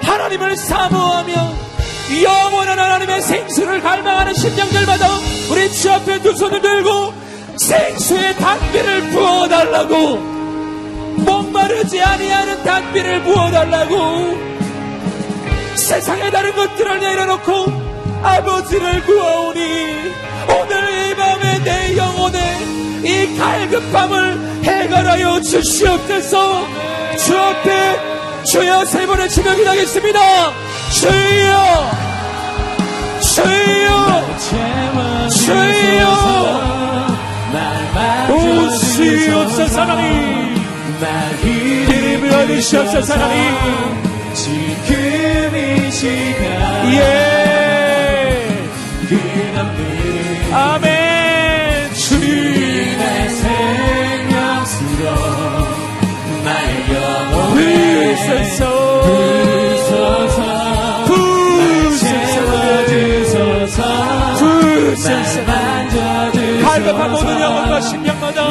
하나님을 사모하며 영원한 하나님의 생수를 갈망하는 심령들마다 우리 주 앞에 두 손을 들고 생수의 단비를 부어달라고. 목마르지 아니하는 단비를 부어달라고. 세상에 다른 것들을 내려놓고 아버지를 구하오니 오늘 이 밤에 내 영혼에 이 갈급함을 해결하여 주시옵소서. 주 앞에 주여 세 번의 치며 기도하겠습니다. 주여! 주여! 주여! 오시옵소서 하나님 이름을 얻으시옵소서 하나님 지금 이 시간 예. 그남들 아멘. 주님의 나의 영혼을 부소서. 부소서. 부소서. 갈급한 모든 영혼과 심령마다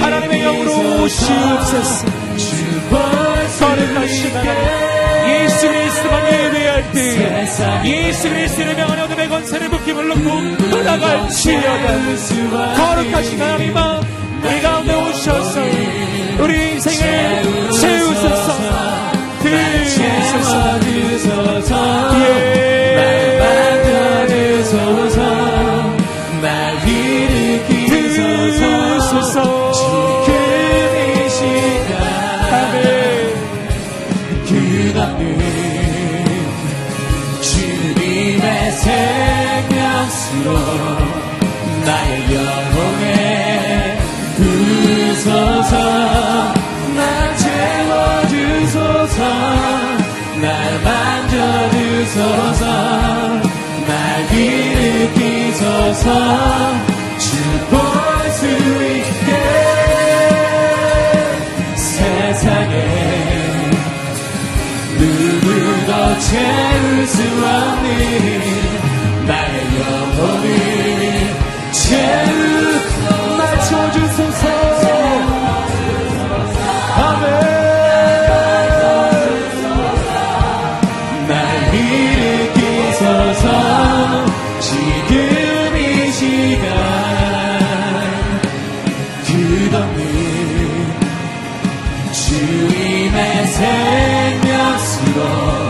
하나님의 영으로 오시옵소서. 거룩하신 하나님 예수 그리스도만 예배할 때 예수 그리스도를 명하는 어둠의 권세를 붙임을 놓고 돌아갈지어다 거룩하신 하나님아 우리 가운데 오셔서 우리 인생을 주님의 나